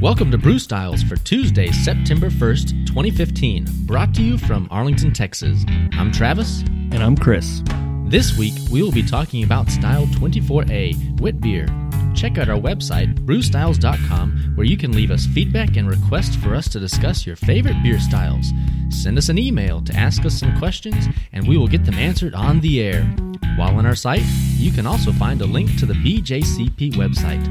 Welcome to Brew Styles for Tuesday, September 1st, 2015. Brought to you from Arlington, Texas. I'm Travis. And I'm Chris. This week, we will be talking about Style 24A, wit beer. Check out our website, brewstyles.com, where you can leave us feedback and requests for us to discuss your favorite beer styles. Send us an email to ask us some questions, and we will get them answered on the air. While on our site, you can also find a link to the BJCP website.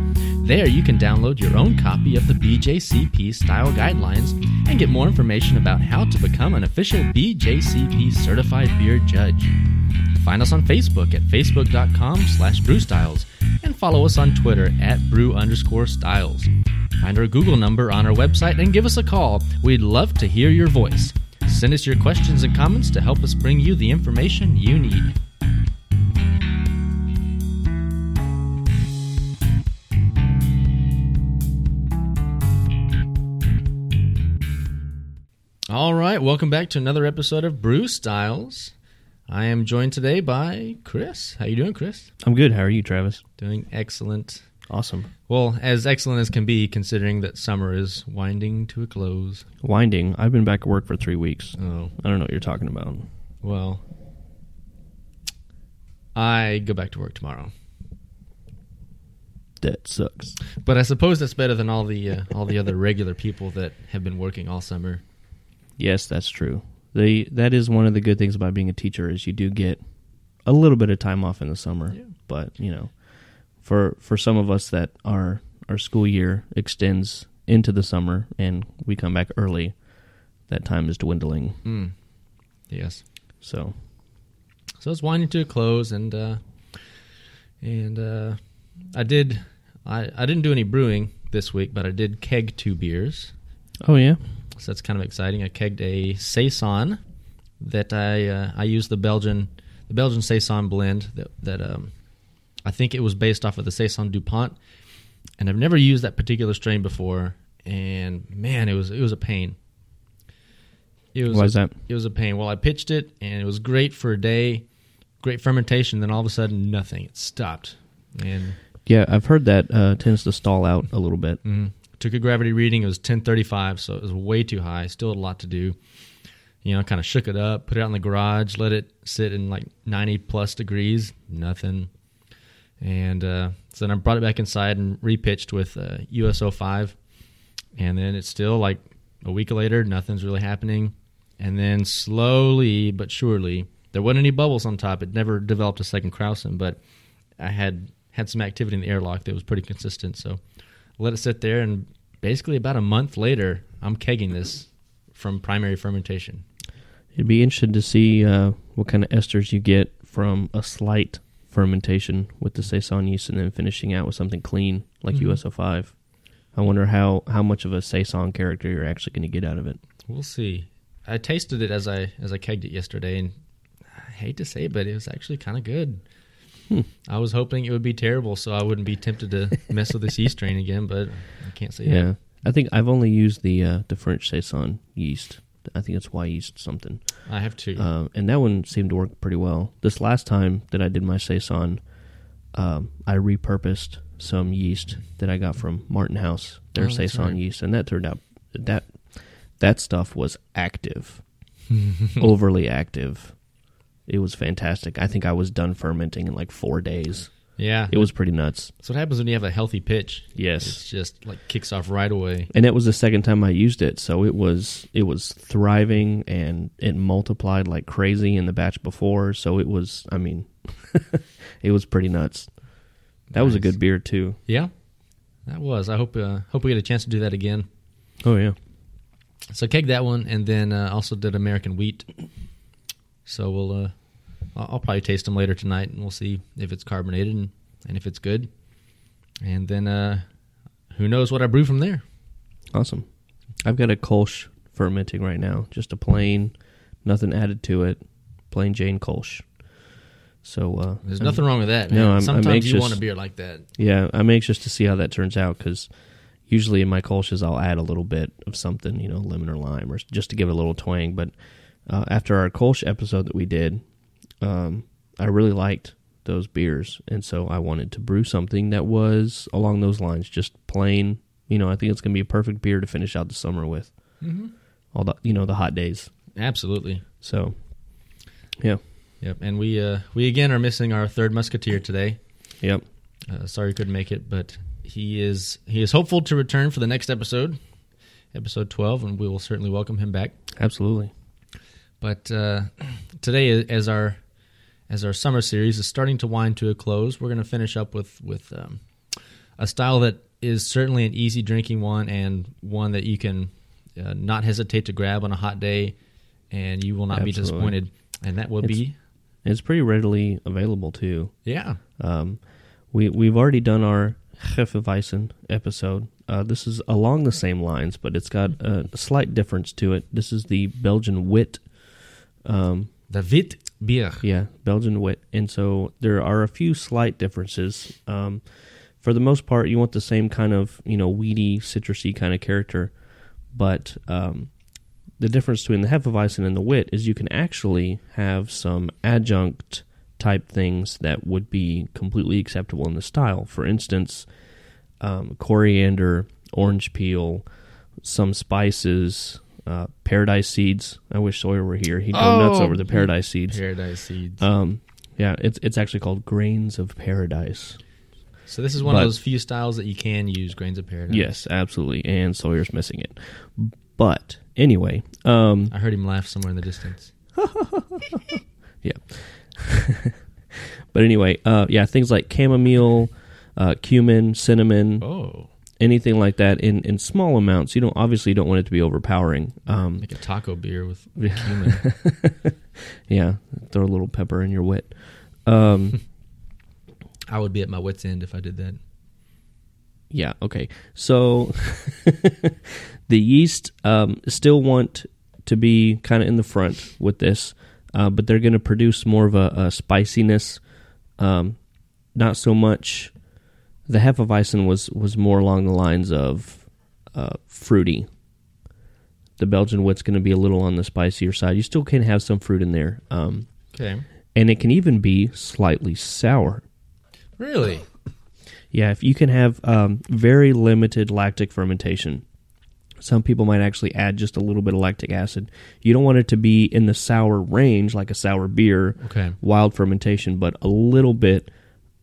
There, you can download your own copy of the BJCP style guidelines and get more information about how to become an official BJCP certified beer judge. Find us on Facebook at facebook.com slash brewstyles and follow us on Twitter at brew underscore styles. Find our Google number on our website and give us a call. We'd love to hear your voice. Send us your questions and comments to help us bring you the information you need. All right, welcome back to another episode of Brew Styles. I am joined today by Chris. How you doing, Chris? I'm good. How are you, Travis? Doing excellent. Awesome. Well, as excellent as can be, considering that summer is winding to a close. Winding. I've been back at work for three weeks. Oh, I don't know what you're talking about. well, I go back to work tomorrow, That sucks. but I suppose that's better than all the uh, all the other regular people that have been working all summer. Yes, that's true. The that is one of the good things about being a teacher is you do get a little bit of time off in the summer. Yeah. But you know, for for some of us that our our school year extends into the summer and we come back early, that time is dwindling. Mm. Yes. So So it's winding to a close, and uh, and uh, I did I I didn't do any brewing this week, but I did keg two beers. Oh yeah. So that's kind of exciting. I kegged a saison that I uh, I used the Belgian the Belgian saison blend that that um, I think it was based off of the saison Dupont, and I've never used that particular strain before. And man, it was it was a pain. It was Why is that? it was a pain. Well, I pitched it and it was great for a day, great fermentation. Then all of a sudden, nothing. It stopped, and Yeah, I've heard that uh, tends to stall out a little bit. Mhm. Took a gravity reading. It was 1035, so it was way too high. Still had a lot to do. You know, kind of shook it up, put it out in the garage, let it sit in like 90 plus degrees. Nothing. And uh, so then I brought it back inside and repitched with uh, US-05. And then it's still like a week later, nothing's really happening. And then slowly but surely, there wasn't any bubbles on top. It never developed a second Krausen, but I had had some activity in the airlock that was pretty consistent. So let it sit there, and basically about a month later, I'm kegging this from primary fermentation. It'd be interesting to see uh, what kind of esters you get from a slight fermentation with the saison yeast, and then finishing out with something clean like Mhm. US-05. I wonder how how much of a saison character you're actually going to get out of it. We'll see. I tasted it as I as I kegged it yesterday, and I hate to say, it, but it was actually kind of good. Hmm. I was hoping it would be terrible, so I wouldn't be tempted to mess with this yeast strain again. But I can't say Yeah, that. I think I've only used the uh, the French saison yeast. I think it's Wyeast something, I have two. um, and that one seemed to work pretty well. This last time that I did my saison, um, I repurposed some yeast that I got from Martin House, their Oh, saison right. yeast, and that turned out that that stuff was active, overly active. It was fantastic. I think I was done fermenting in like four days. Yeah, It was pretty nuts. That's what happens when you have a healthy pitch. Yes. It's just like kicks off right away. and it was the second time I used it, so it was it was thriving and it multiplied like crazy in the batch before. So it was, I mean, it was pretty nuts. That was a good beer too. Yeah, that was. I hope uh, hope we get a chance to do that again. Oh yeah, So keg that one, and then uh, also did American wheat. So we'll uh, I'll, I'll probably taste them later tonight, and we'll see if it's carbonated and, and if it's good. And then uh, who knows what I brew from there? awesome. I've got a Kolsch fermenting right now, just a plain, nothing added to it, plain Jane Kolsch. So uh, There's I'm- nothing wrong with that. No. I'm- I'm Sometimes you anxious. want a beer like that. Yeah, I'm anxious to see how that turns out because usually in my Kolsch's I'll add a little bit of something, you know, lemon or lime, or just to give it a little twang. But uh, after our Kolsch episode that we did, um, I really liked those beers, and so I wanted to brew something that was along those lines, just plain, You know, I think it's going to be a perfect beer to finish out the summer with. Mm-hmm. All the you know the hot days. Absolutely. So, yeah, Yep. And we uh, we again are missing our third musketeer today. yep, Uh, sorry couldn't make it, but he is he is hopeful to return for the next episode, episode twelve, and we will certainly welcome him back. absolutely. But uh, today, as our as our summer series is starting to wind to a close, we're going to finish up with with um, a style that is certainly an easy drinking one and one that you can uh, not hesitate to grab on a hot day, and you will not be disappointed. And that will It's- be It's pretty readily available too. yeah, Um, we we've already done our Hefeweizen episode. Uh, this is along the same lines, but it's got a, slight difference to it. This is the Belgian wit. Um, the Wit Bier. yeah, Belgian wit, and so there are a few slight differences. Um, for the most part, you want the same kind of you know weedy, citrusy kind of character, but um, the difference between the Hefeweizen and the wit is you can actually have some adjunct type things that would be completely acceptable in the style. For instance, um, coriander, orange peel, some spices, uh, paradise seeds. I wish Sawyer were here. He'd go nuts Oh, over the paradise seeds. Paradise Seeds. Um, yeah, it's it's actually called grains of paradise. so this is one but- of those few styles that you can use grains of paradise. Yes, absolutely. And Sawyer's missing it. But anyway, um, I heard him laugh somewhere in the distance. Yeah. but anyway, uh, yeah, things like chamomile, uh, cumin, cinnamon, Oh, anything like that in, in small amounts. You don't obviously don't want it to be overpowering. Um, like a taco beer with cumin. yeah, throw a little pepper in your wit. Um, I would be at my wits' end if I did that. Yeah. Okay. So the yeast um, still want to be kind of in the front with this, uh, but they're going to produce more of a, a spiciness. Um, not so much. The Hefeweizen was was more along the lines of uh, fruity. The Belgian wit's going to be a little on the spicier side. You still can have some fruit in there, um, Okay. and it can even be slightly sour. Really? Yeah, if you can have um, very limited lactic fermentation, some people might actually add just a little bit of lactic acid. You don't want it to be in the sour range like a sour beer, Okay. wild fermentation, but a little bit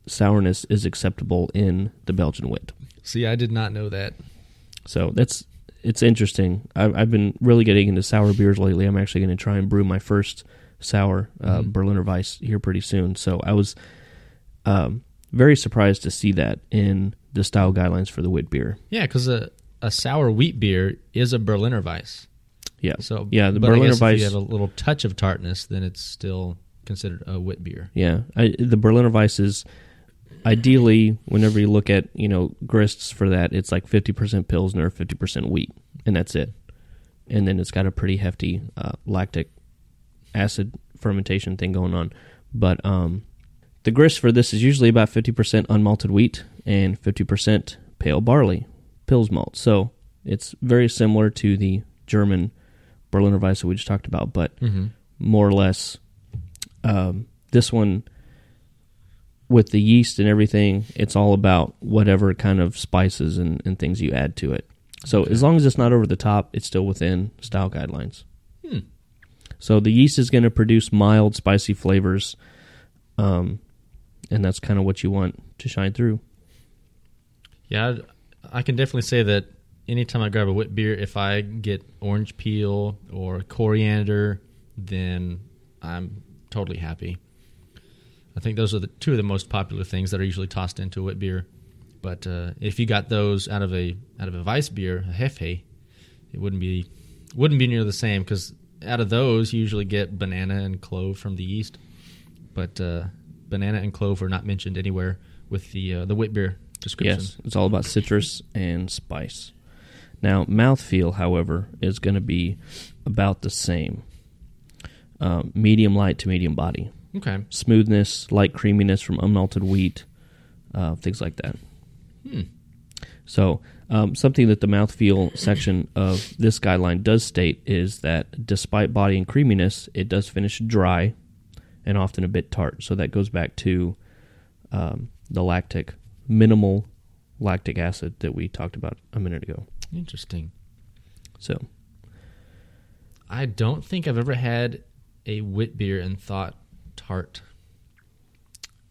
sourness is acceptable in the Belgian wit. See, I did not know that. So that's it's interesting. I've, I've been really getting into sour beers lately. I'm actually going to try and brew my first sour uh, Mhm. Berliner Weiss here pretty soon. So I was um, very surprised to see that in the style guidelines for the wit beer. Yeah, because a, a sour wheat beer is a Berliner Weiss. Yeah. So Yeah, the Berliner Weiss- If you have a little touch of tartness, then it's still considered a wit beer. Yeah, I, the Berliner Weiss is ideally whenever you look at you know grists for that, it's like fifty percent pilsner, fifty percent wheat, and that's it. And then it's got a pretty hefty uh, lactic acid fermentation thing going on. But um, the grist for this is usually about fifty percent unmalted wheat and fifty percent pale barley, Pils malt. So it's very similar to the German Berliner Weisse we just talked about, but Mm-hmm. more or less. Um, this one, with the yeast and everything, it's all about whatever kind of spices and, and things you add to it. So Okay. as long as it's not over the top, it's still within style guidelines. Hmm. So the yeast is going to produce mild, spicy flavors, um, and that's kind of what you want to shine through. Yeah, I'd- I can definitely say that anytime I grab a wit beer, if I get orange peel or coriander, then I'm totally happy. I think those are the two of the most popular things that are usually tossed into a wit beer. But uh, if you got those out of a out of a Weiss beer, a Hefe, it wouldn't be wouldn't be near the same because out of those you usually get banana and clove from the yeast. But uh, banana and clove are not mentioned anywhere with the uh, the wit beer description. Yes, it's all about citrus and spice. Now, mouthfeel, however, is going to be about the same. Um, medium light to medium body. Okay. Smoothness, light creaminess from unmalted wheat, uh, things like that. Hmm. So, um, something that the mouthfeel section of this guideline does state is that despite body and creaminess, it does finish dry and often a bit tart. So that goes back to um, the lactic minimal lactic acid that we talked about a minute ago. Interesting. So I don't think I've ever had a wit beer and thought tart.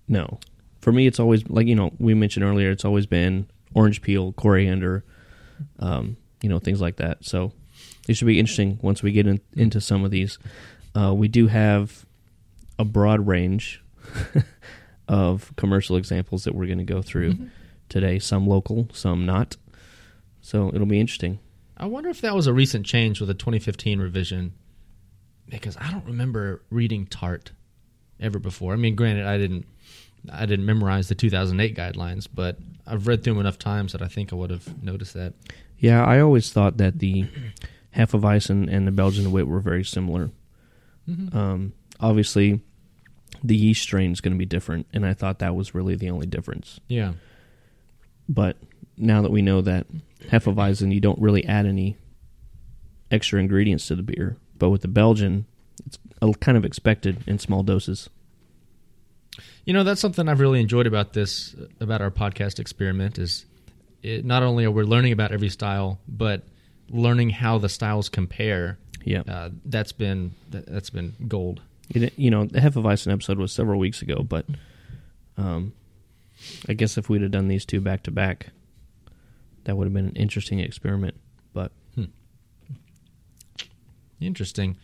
no, for me, it's always like you know we mentioned earlier. It's always been orange peel, coriander, um, you know things like that. So it should be interesting once we get in, into some of these. Uh, we do have a broad range of commercial examples that we're going to go through Mhm. today. Some local, some not. So it'll be interesting. I wonder if that was a recent change with the 2015 revision, because I don't remember reading tart ever before. I mean, granted, I didn't, I didn't memorize the 2008 guidelines, but I've read through them enough times that I think I would have noticed that. Yeah, I always thought that the Hefeweizen and the Belgian wit were very similar. Mhm. Um, obviously, the yeast strain is going to be different, and I thought that was really the only difference. yeah, But now that we know that Hefeweizen, you don't really add any extra ingredients to the beer, but with the Belgian, kind of expected in small doses. you know that's something I've really enjoyed about this, about our podcast experiment is, it, not only are we learning about every style, but learning how the styles compare. Yeah, Uh, that's been that, that's been gold. it, you know, the Hefeweizen episode was several weeks ago, but um, I guess if we'd have done these two back to back, that would have been an interesting experiment. But hmm. Interesting.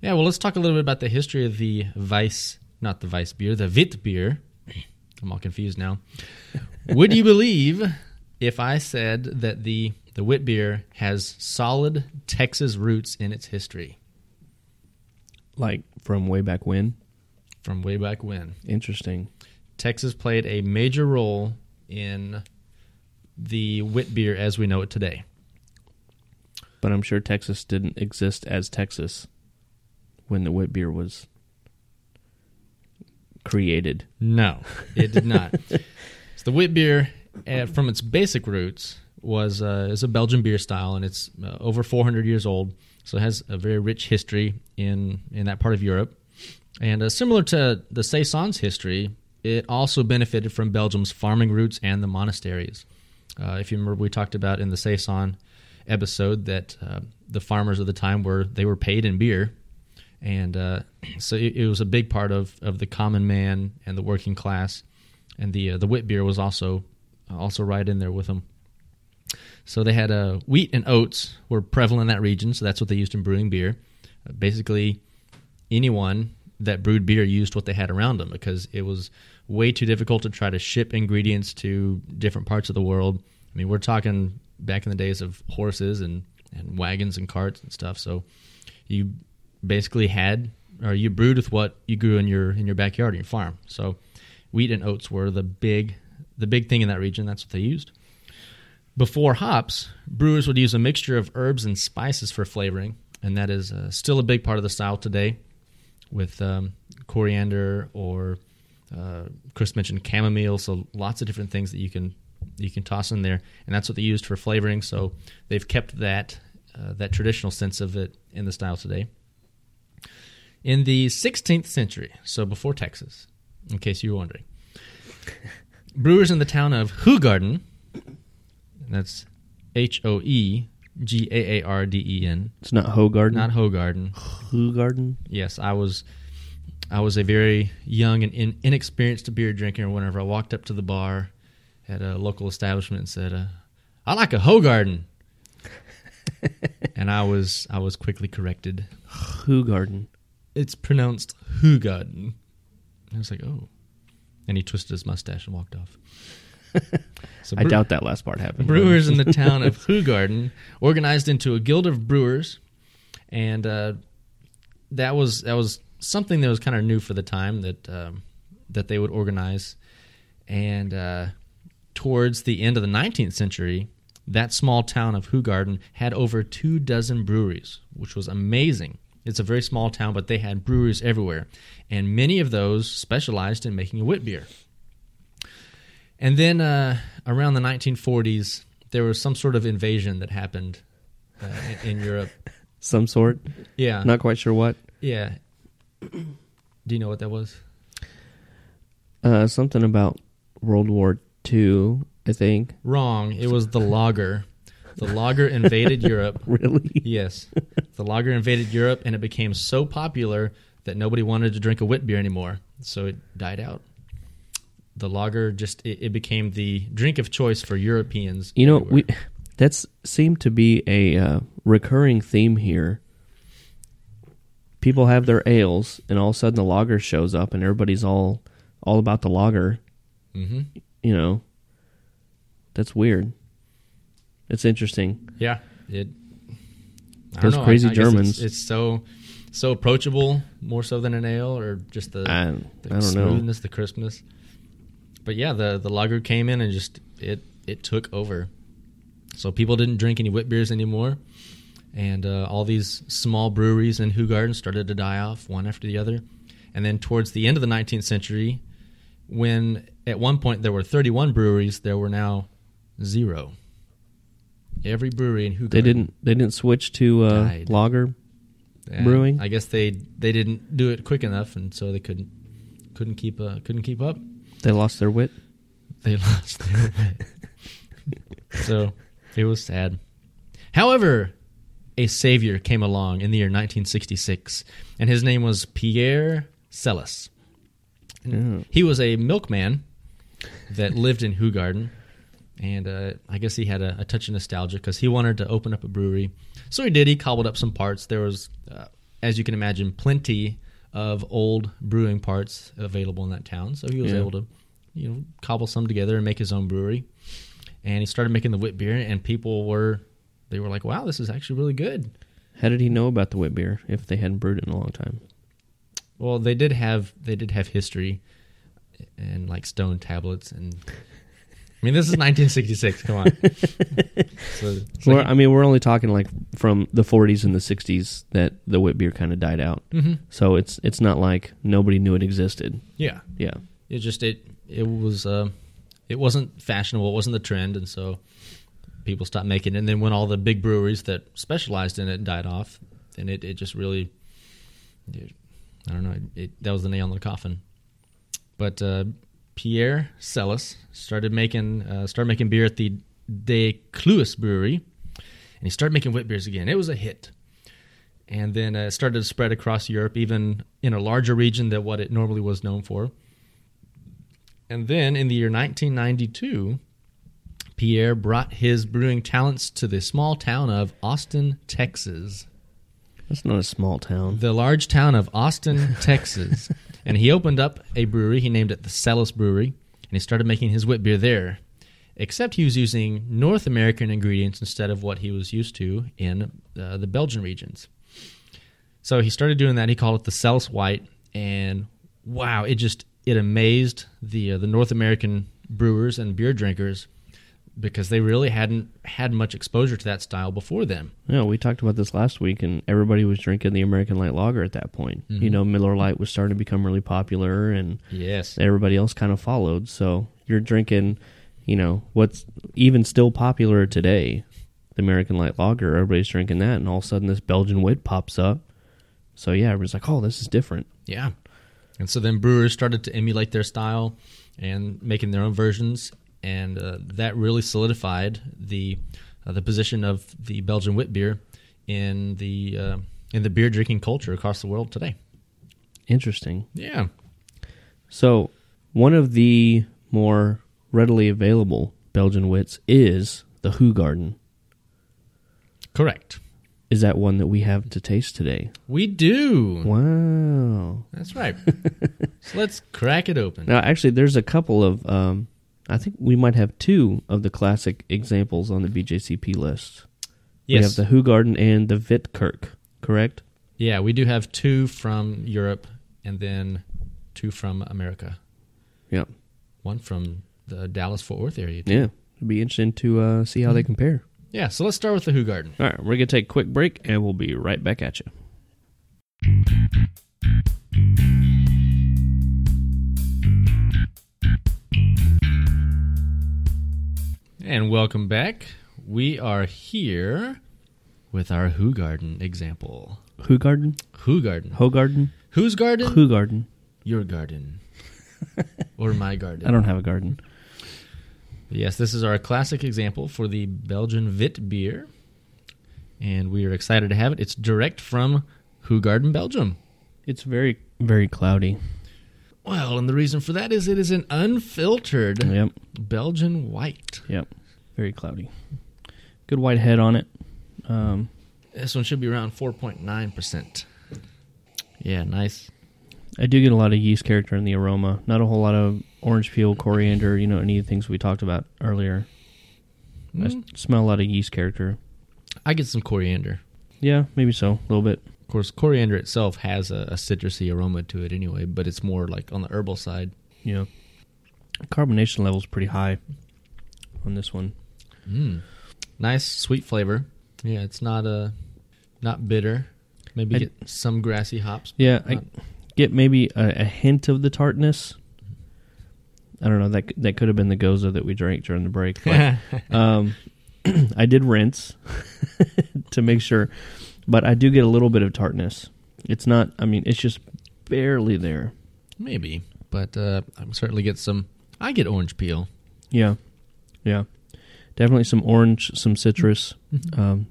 Yeah, well, let's talk a little bit about the history of the Weiss, not the Weiss beer, the Wit beer. I'm all confused now. Would you believe if I said that the the wit beer has solid Texas roots in its history like from way back when, from way back when? interesting. Texas played a major role in the wit beer as we know it today. But I'm sure Texas didn't exist as Texas when the wit beer was created. No, it did not. so the wit beer, uh, from its basic roots, was uh, is a Belgian beer style, and it's uh, over 400 years old. So it has a very rich history in in that part of Europe, and uh, similar to the saison's history, it also benefited from Belgium's farming roots and the monasteries. Uh, if you remember, we talked about in the saison episode that uh, the farmers of the time were they were paid in beer, and uh, so it, it was a big part of, of the common man and the working class, and the uh, the wit beer was also also right in there with them. So they had uh, wheat and oats were prevalent in that region, so that's what they used in brewing beer. Uh, basically, anyone that brewed beer used what they had around them because it was way too difficult to try to ship ingredients to different parts of the world. I mean, we're talking back in the days of horses and, and wagons and carts and stuff. So you basically had or you brewed with what you grew in your in your backyard your farm. So wheat and oats were the big the big thing in that region. That's what they used. Before hops, brewers would use a mixture of herbs and spices for flavoring, and that is uh, still a big part of the style today, with um, coriander or uh, Chris mentioned chamomile. So lots of different things that you can you can toss in there, and that's what they used for flavoring. So they've kept that uh, that traditional sense of it in the style today. In the 16th century, so before Texas, in case you were wondering, brewers in the town of Hoegaarden, that's H O E G A A R D E N, It's not Hogarden. not Hoegaarden. Hogarden. Yes, I was I was a very young and in, inexperienced beer drinker whenever I walked up to the bar at a local establishment and said, uh, "I like a Hoegaarden." and I was I was quickly corrected. Hogarden. It's pronounced Hoegaarden. I was like, "Oh." And he twisted his mustache and walked off. So I doubt that last part happened. brewers in the town of Hoegaarden organized into a guild of brewers, and uh, that was that was something that was kind of new for the time that um, that they would organize. And uh, towards the end of the 19th century, that small town of Hoegaarden had over two dozen breweries, which was amazing. It's a very small town, but they had breweries everywhere, and many of those specialized in making a wit beer. And then uh, around the 1940s, there was some sort of invasion that happened uh, in, in Europe. Some sort. Yeah, Not quite sure what. yeah. Do you know what that was? Uh, something about World War II I think. Wrong. It was the lager. The lager invaded Europe. Really? Yes. The lager invaded Europe and it became so popular that nobody wanted to drink a wit beer anymore. So it died out. The lager just it, it became the drink of choice for Europeans. You know, everywhere. we that's seemed to be a uh, recurring theme here. People have their ales, and all of a sudden the lager shows up, and everybody's all all about the lager. Mhm. You know, that's weird. It's interesting. Yeah, it. I Those know, crazy I- I guess it's- Germans. It's, so so approachable, more so than an ale, or just the, I, I the know. smoothness, the crispness. But yeah, the the lager came in and just it it took over. So people didn't drink any wit beers anymore, and uh, all these small breweries in Hoegaarden started to die off one after the other. And then towards the end of the 19th century, when at one point there were 31 breweries, there were now zero. Every brewery in Hoegaarden They didn't. They didn't switch to uh, Died. lager. and brewing? I guess they they didn't do it quick enough, and so they couldn't couldn't keep uh, couldn't keep up. They lost their wit. They lost their way. so it was sad. However, a savior came along in the year 1966, and his name was Pierre Celis. Yeah. He was a milkman that lived in Hoegaarden, and uh, I guess he had a, a touch of nostalgia because he wanted to open up a brewery. So he did. He cobbled up some parts. There was, uh, as you can imagine, plenty of old brewing parts available in that town. So he was Yeah. able to, you know, cobble some together and make his own brewery. And he started making the wit beer, and people were, they were like, "Wow, this is actually really good." How did he know about the wit beer if they hadn't brewed it in a long time? Well, they did have they did have history and like stone tablets and I mean this is 1966. Come on. so, like- I mean, we're only talking like from the 40s and the 60s that the wit beer kind of died out. Mhm. So it's it's not like nobody knew it existed. yeah, Yeah. it just it it was uh, it wasn't fashionable. It wasn't the trend, and so people stopped making it. And then when all the big breweries that specialized in it died off, then it, it just really it- I don't know. It, it, that was the nail in the coffin. But uh, Pierre Celis started making uh, started making beer at the De Kluis Brewery, and he started making wit beers again. It was a hit, and then uh, it started to spread across Europe, even in a larger region than what it normally was known for. And then in the year 1992, Pierre brought his brewing talents to the small town of Austin, Texas That's not a small town. the large town of Austin, Texas, and he opened up a brewery. He named it the Celis Brewery, and he started making his wit beer there. Except he was using North American ingredients instead of what he was used to in uh, the Belgian regions. So he started doing that. He called it the Celis White, and wow, it just it amazed the uh, the North American brewers and beer drinkers because they really hadn't had much exposure to that style before them. Yeah, we talked about this last week, and everybody was drinking the American Light Lager at that point. Mhm. You know, Miller Lite was starting to become really popular, and Yes. everybody else kind of followed. So you're drinking, you know, what's even still popular today, the American Light Lager. Everybody's drinking that, and all of a sudden this Belgian wit pops up. So yeah, everybody's like, "Oh, this is different." Yeah. And so then brewers started to emulate their style and making their own versions, and uh, that really solidified the uh, the position of the Belgian wit beer in the uh, in the beer drinking culture across the world today. Interesting. Yeah. So one of the more readily available Belgian wits is the Hoegaarden. Correct. Is that one that we have to taste today? We do. Wow. That's right. so let's crack it open. Now, actually, there's a couple of. Um, I think we might have two of the classic examples on the BJCP list. Yes. We have the Hoegaarden and the Wittekerke, correct? yeah, we do have two from Europe and then two from America. Yeah. One from the Dallas Fort Worth area. too. Yeah. It'd be interesting to uh, see how they compare. Yeah, so let's start with the Hoegaarden. All right, we're going to take a quick break and we'll be right back at you. And welcome back. We are here with our Who Garden example. Who Garden? Who Garden? Who Garden? Whose garden? Who Garden? Your garden. or my garden. I don't have a garden. Yes, this is our classic example for the Belgian Wit beer, and we are excited to have it. It's direct from Who Garden, Belgium. It's very very cloudy. Well, and the reason for that is it is an unfiltered Yep. Belgian white. Yep. Very cloudy. Good white head on it. Um, This one should be around 4.9%. Yeah, nice. I do get a lot of yeast character in the aroma. Not a whole lot of orange peel, coriander, you know, any of the things we talked about earlier. I Mm, smell a lot of yeast character. I get some coriander. Yeah, maybe so. A little bit. Of course, coriander itself has a, a citrusy aroma to it anyway, but it's more like on the herbal side. Yeah. Carbonation level's pretty high on this one. Mm. Nice sweet flavor. Yeah, it's not uh, not bitter. Maybe I- get some grassy hops. Yeah, I get maybe a, a hint of the tartness. I don't know. That that could have been the gose that we drank during the break. But, um, I did rinse to make sure, but I do get a little bit of tartness. It's not. I mean, it's just barely there. Maybe, but uh, I certainly get some. I get orange peel. Yeah, yeah, definitely some orange, some citrus. Um,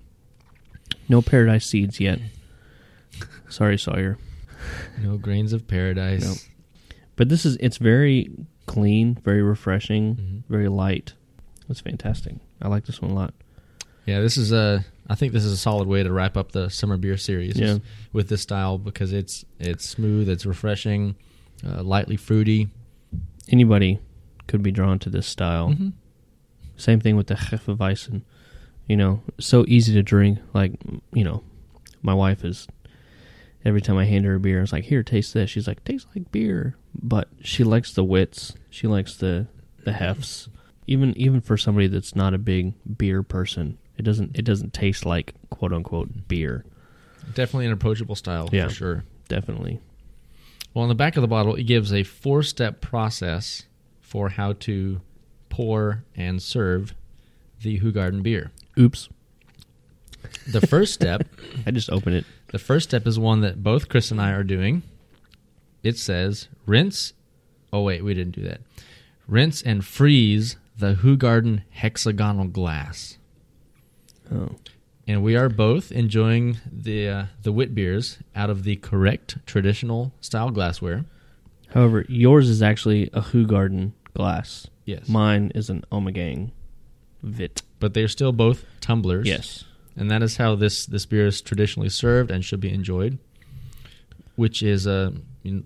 no paradise seeds yet. Sorry, Sawyer. No grains of paradise. But this is it's very clean, very refreshing, Mhm. very light. It's fantastic. I like this one a lot. Yeah, this is a. I think this is a solid way to wrap up the summer beer series. Yeah. with this style because it's it's smooth, it's refreshing, uh, lightly fruity. Anybody could be drawn to this style. Mhm. Same thing with the Hefeweizen. You know, so easy to drink. Like, you know, my wife is. Every time I hand her a beer, it's like, "Here, taste this." She's like, "Tastes like beer," but she likes the wits. She likes the the hefts. Even even for somebody that's not a big beer person, it doesn't it doesn't taste like quote unquote beer. Definitely an approachable style Yeah. for sure. Definitely. Well, on the back of the bottle, it gives a four step process for how to pour and serve the Hoegaarden beer. Oops. The first step, I just opened it. the first step is one that both Chris and I are doing. It says rinse. Oh wait, we didn't do that. Rinse and freeze the Hoegaarden hexagonal glass. Oh. And we are both enjoying the uh, the wit beers out of the correct traditional style glassware. However, yours is actually a Hoegaarden glass. Yes. Mine is an Ommegang Vit. but they're still both tumblers. Yes. and that is how this this beer is traditionally served and should be enjoyed. Which is a,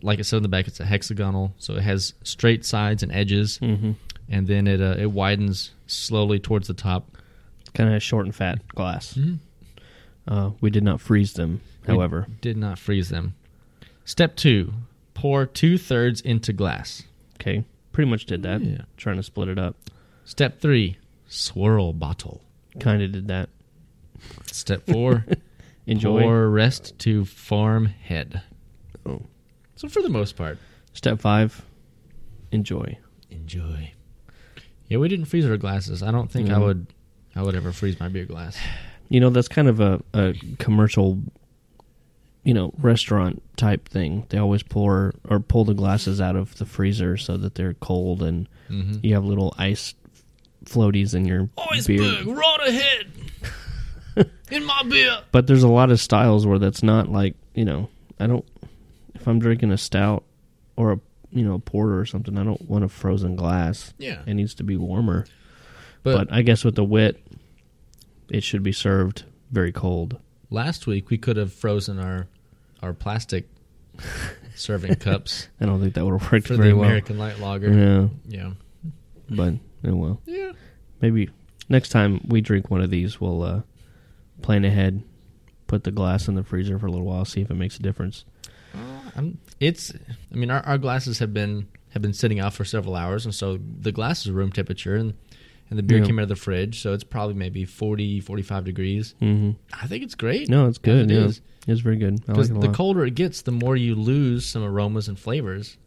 like it said in the back, it's a hexagonal, so it has straight sides and edges, Mm-hmm. and then it uh, it widens slowly towards the top. Kind of a short and fat glass. Mm-hmm. Uh, we did not freeze them, however. Did not freeze them. Step two: pour two thirds into glass. Okay. Pretty much did that. Yeah. Trying to split it up. Step three: swirl bottle. Kind of did that. Step four: Enjoy. pour rest to farm head. Oh. So for the most part, Step five. Enjoy. enjoy. Yeah, we didn't freeze our glasses. I don't think I Mhm. would. I would ever freeze my beer glass. You know, that's kind of a, a commercial, you know, restaurant type thing. They always pour or pull the glasses out of the freezer so that they're cold and Mm-hmm. you have little ice floaties in your beer. right ahead. In my beer. But there's a lot of styles where that's not like, you know, I don't if I'm drinking a stout or a you know, a porter or something, I don't want a frozen glass. Yeah, It needs to be warmer. but, But, I guess with the wit it should be served very cold. last week we could have frozen our our plastic serving cups I don't think that would have worked for very the well. American Light Lager. Yeah, Yeah. but oh well. Yeah. Maybe next time we drink one of these, we'll uh, plan ahead, put the glass in the freezer for a little while, see if it makes a difference. Uh, I'm, it's. I mean, our, our glasses have been have been sitting out for several hours, and so the glass is room temperature, and and the beer Yeah. came out of the fridge, so it's probably maybe 40, 45 degrees. hmm I think it's great. No, it's good. It yeah, is. it's very good. I like Because the colder it gets, the more you lose some aromas and flavors.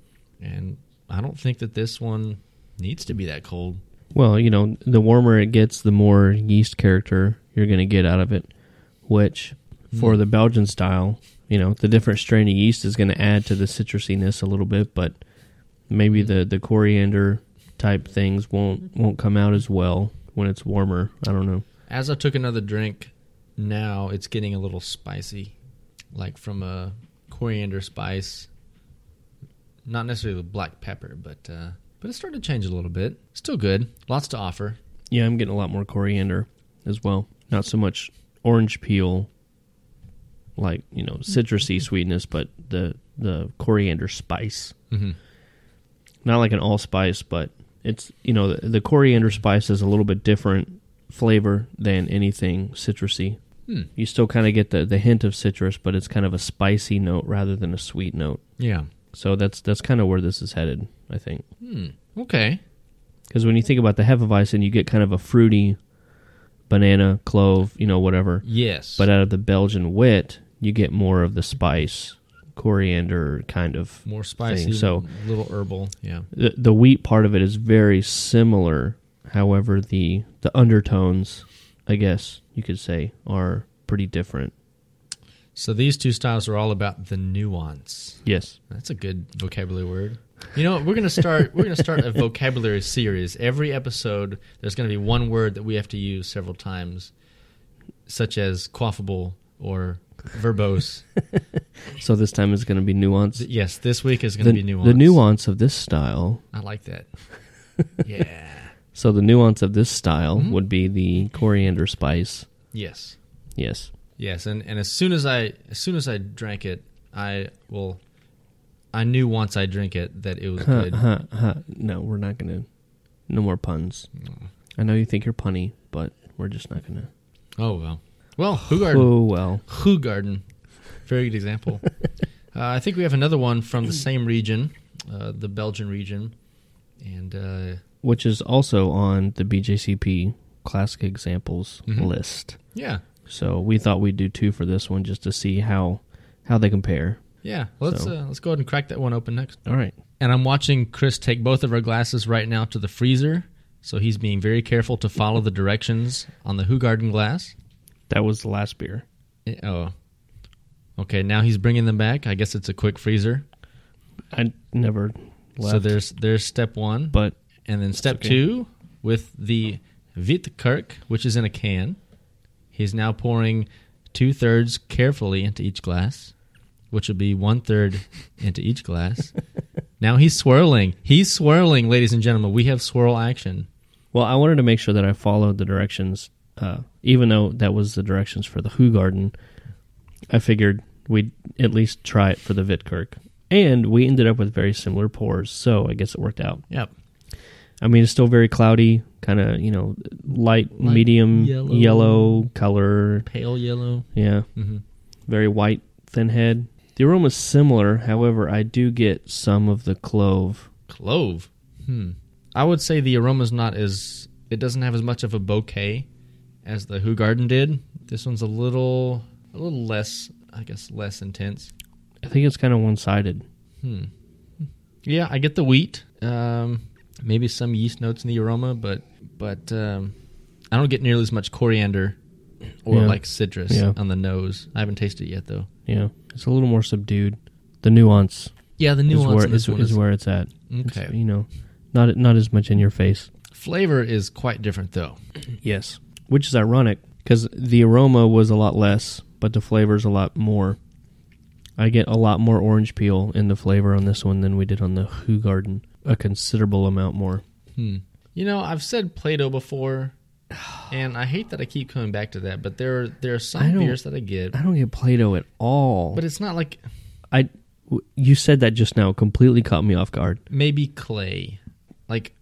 And I don't think that this one needs to be that cold. Well, you know, the warmer it gets, the more yeast character you're going to get out of it. Which, for Mm. the Belgian style, you know, the different strain of yeast is going to add to the citrusiness a little bit, but maybe Mm. the the coriander type things won't won't come out as well when it's warmer. I don't know. As I took another drink, now it's getting a little spicy, like from a coriander spice. Not necessarily black pepper, but uh, but it's starting to change a little bit. Still good. Lots to offer. Yeah, I'm getting a lot more coriander as well. Not so much orange peel, like you know citrusy sweetness, but the the coriander spice. Mm-hmm. Not like an allspice, but it's you know the, the coriander spice is a little bit different flavor than anything citrusy. Hmm. You still kind of get the the hint of citrus, but it's kind of a spicy note rather than a sweet note. Yeah. So that's that's kind of where this is headed, I think. Hmm. Okay. Because when you think about the Hefeweizen, you get kind of a fruity banana, clove, you know, whatever. Yes. But out of the Belgian wit, you get more of the spice, coriander kind of. more spicy. thing, so- a little herbal. Yeah. The, the wheat part of it is very similar. However, the the undertones, I guess you could say, are pretty different. So these two styles are all about the nuance. Yes. That's a good vocabulary word. You know, we're gonna start. We're gonna start a vocabulary series. Every episode, there's gonna be one word that we have to use several times, such as quaffable or verbose. So this time it's going to be nuance. Yes, this week is gonna be nuance. the nuance of this style. I like that. yeah. So the nuance of this style Mhm. would be the coriander spice. Yes. Yes. Yes, and, and as soon as I as soon as I drank it, I well, I knew once I drink it that it was Huh, good. huh, huh. No, we're not going to. No more puns. I know you think you're punny, but we're just not going to. Oh well. Well, Hoegaarden. Oh, well. Hoegaarden. Very good example. uh, I think we have another one from the same region, uh, the Belgian region, and uh, Which is also on the BJCP classic examples Mhm. list. yeah, So we thought we'd do two for this one just to see how how they compare. yeah. Let's So- uh, let's go ahead and crack that one open next. All right. And I'm watching Chris take both of our glasses right now to the freezer, so he's being very careful to follow the directions on the Hoegaarden glass. That was the last beer. Oh. Okay, now he's bringing them back. I guess it's a quick freezer. I never left. So there's there's step one, but and then step okay. two with the Wittekerke, which is in a can. He's now pouring two thirds carefully into each glass, which would be one third into each glass. now he's swirling. He's swirling, ladies and gentlemen. We have swirl action. well, I wanted to make sure that I followed the directions, uh, even though that was the directions for the Who Garden. I figured we'd at least try it for the Wittekerke, and we ended up with very similar pours, so I guess it worked out. Yep. I mean, it's still very cloudy, kind of you know, light, Light medium yellow. yellow. color. Pale yellow. Yeah, hmm very white, thin head. The aroma is similar, however, I do get some of the clove. Clove. Hmm. I would say the aroma's not as. It doesn't have as much of a bouquet as the Who Garden did. This one's a little, a little less. I guess less intense. I think it's kind of one sided. Hmm. Yeah, I get the wheat. Um, maybe some yeast notes in the aroma, but but um, I don't get nearly as much coriander or Yeah. like citrus Yeah. on the nose. I haven't tasted it yet though. Yeah, it's a little more subdued. The nuance, Yeah, the is nuance where in this is, is is, where it's at. It's, okay. you know, not not as much in your face. Flavor is quite different though. Yes, which is ironic because the aroma was a lot less, but the flavor's a lot more. I get a lot more orange peel in the flavor on this one than we did on the Who Garden. A considerable amount more. Hmm. You know, I've said Play-Doh before, and I hate that I keep coming back to that. But there, are, there are some beers that I get, I don't get Play-Doh at all. but it's not like I, you said that just now, completely caught me off guard. maybe clay, like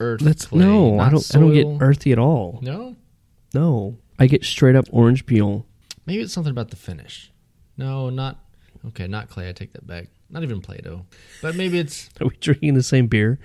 earth. Let's clay, no, I don't. I don't get earthy at all. No, No, I get straight up orange peel. maybe it's something about the finish. No, not okay. Not clay. I take that back. Not even Play-Doh. But maybe it's. Are we drinking the same beer?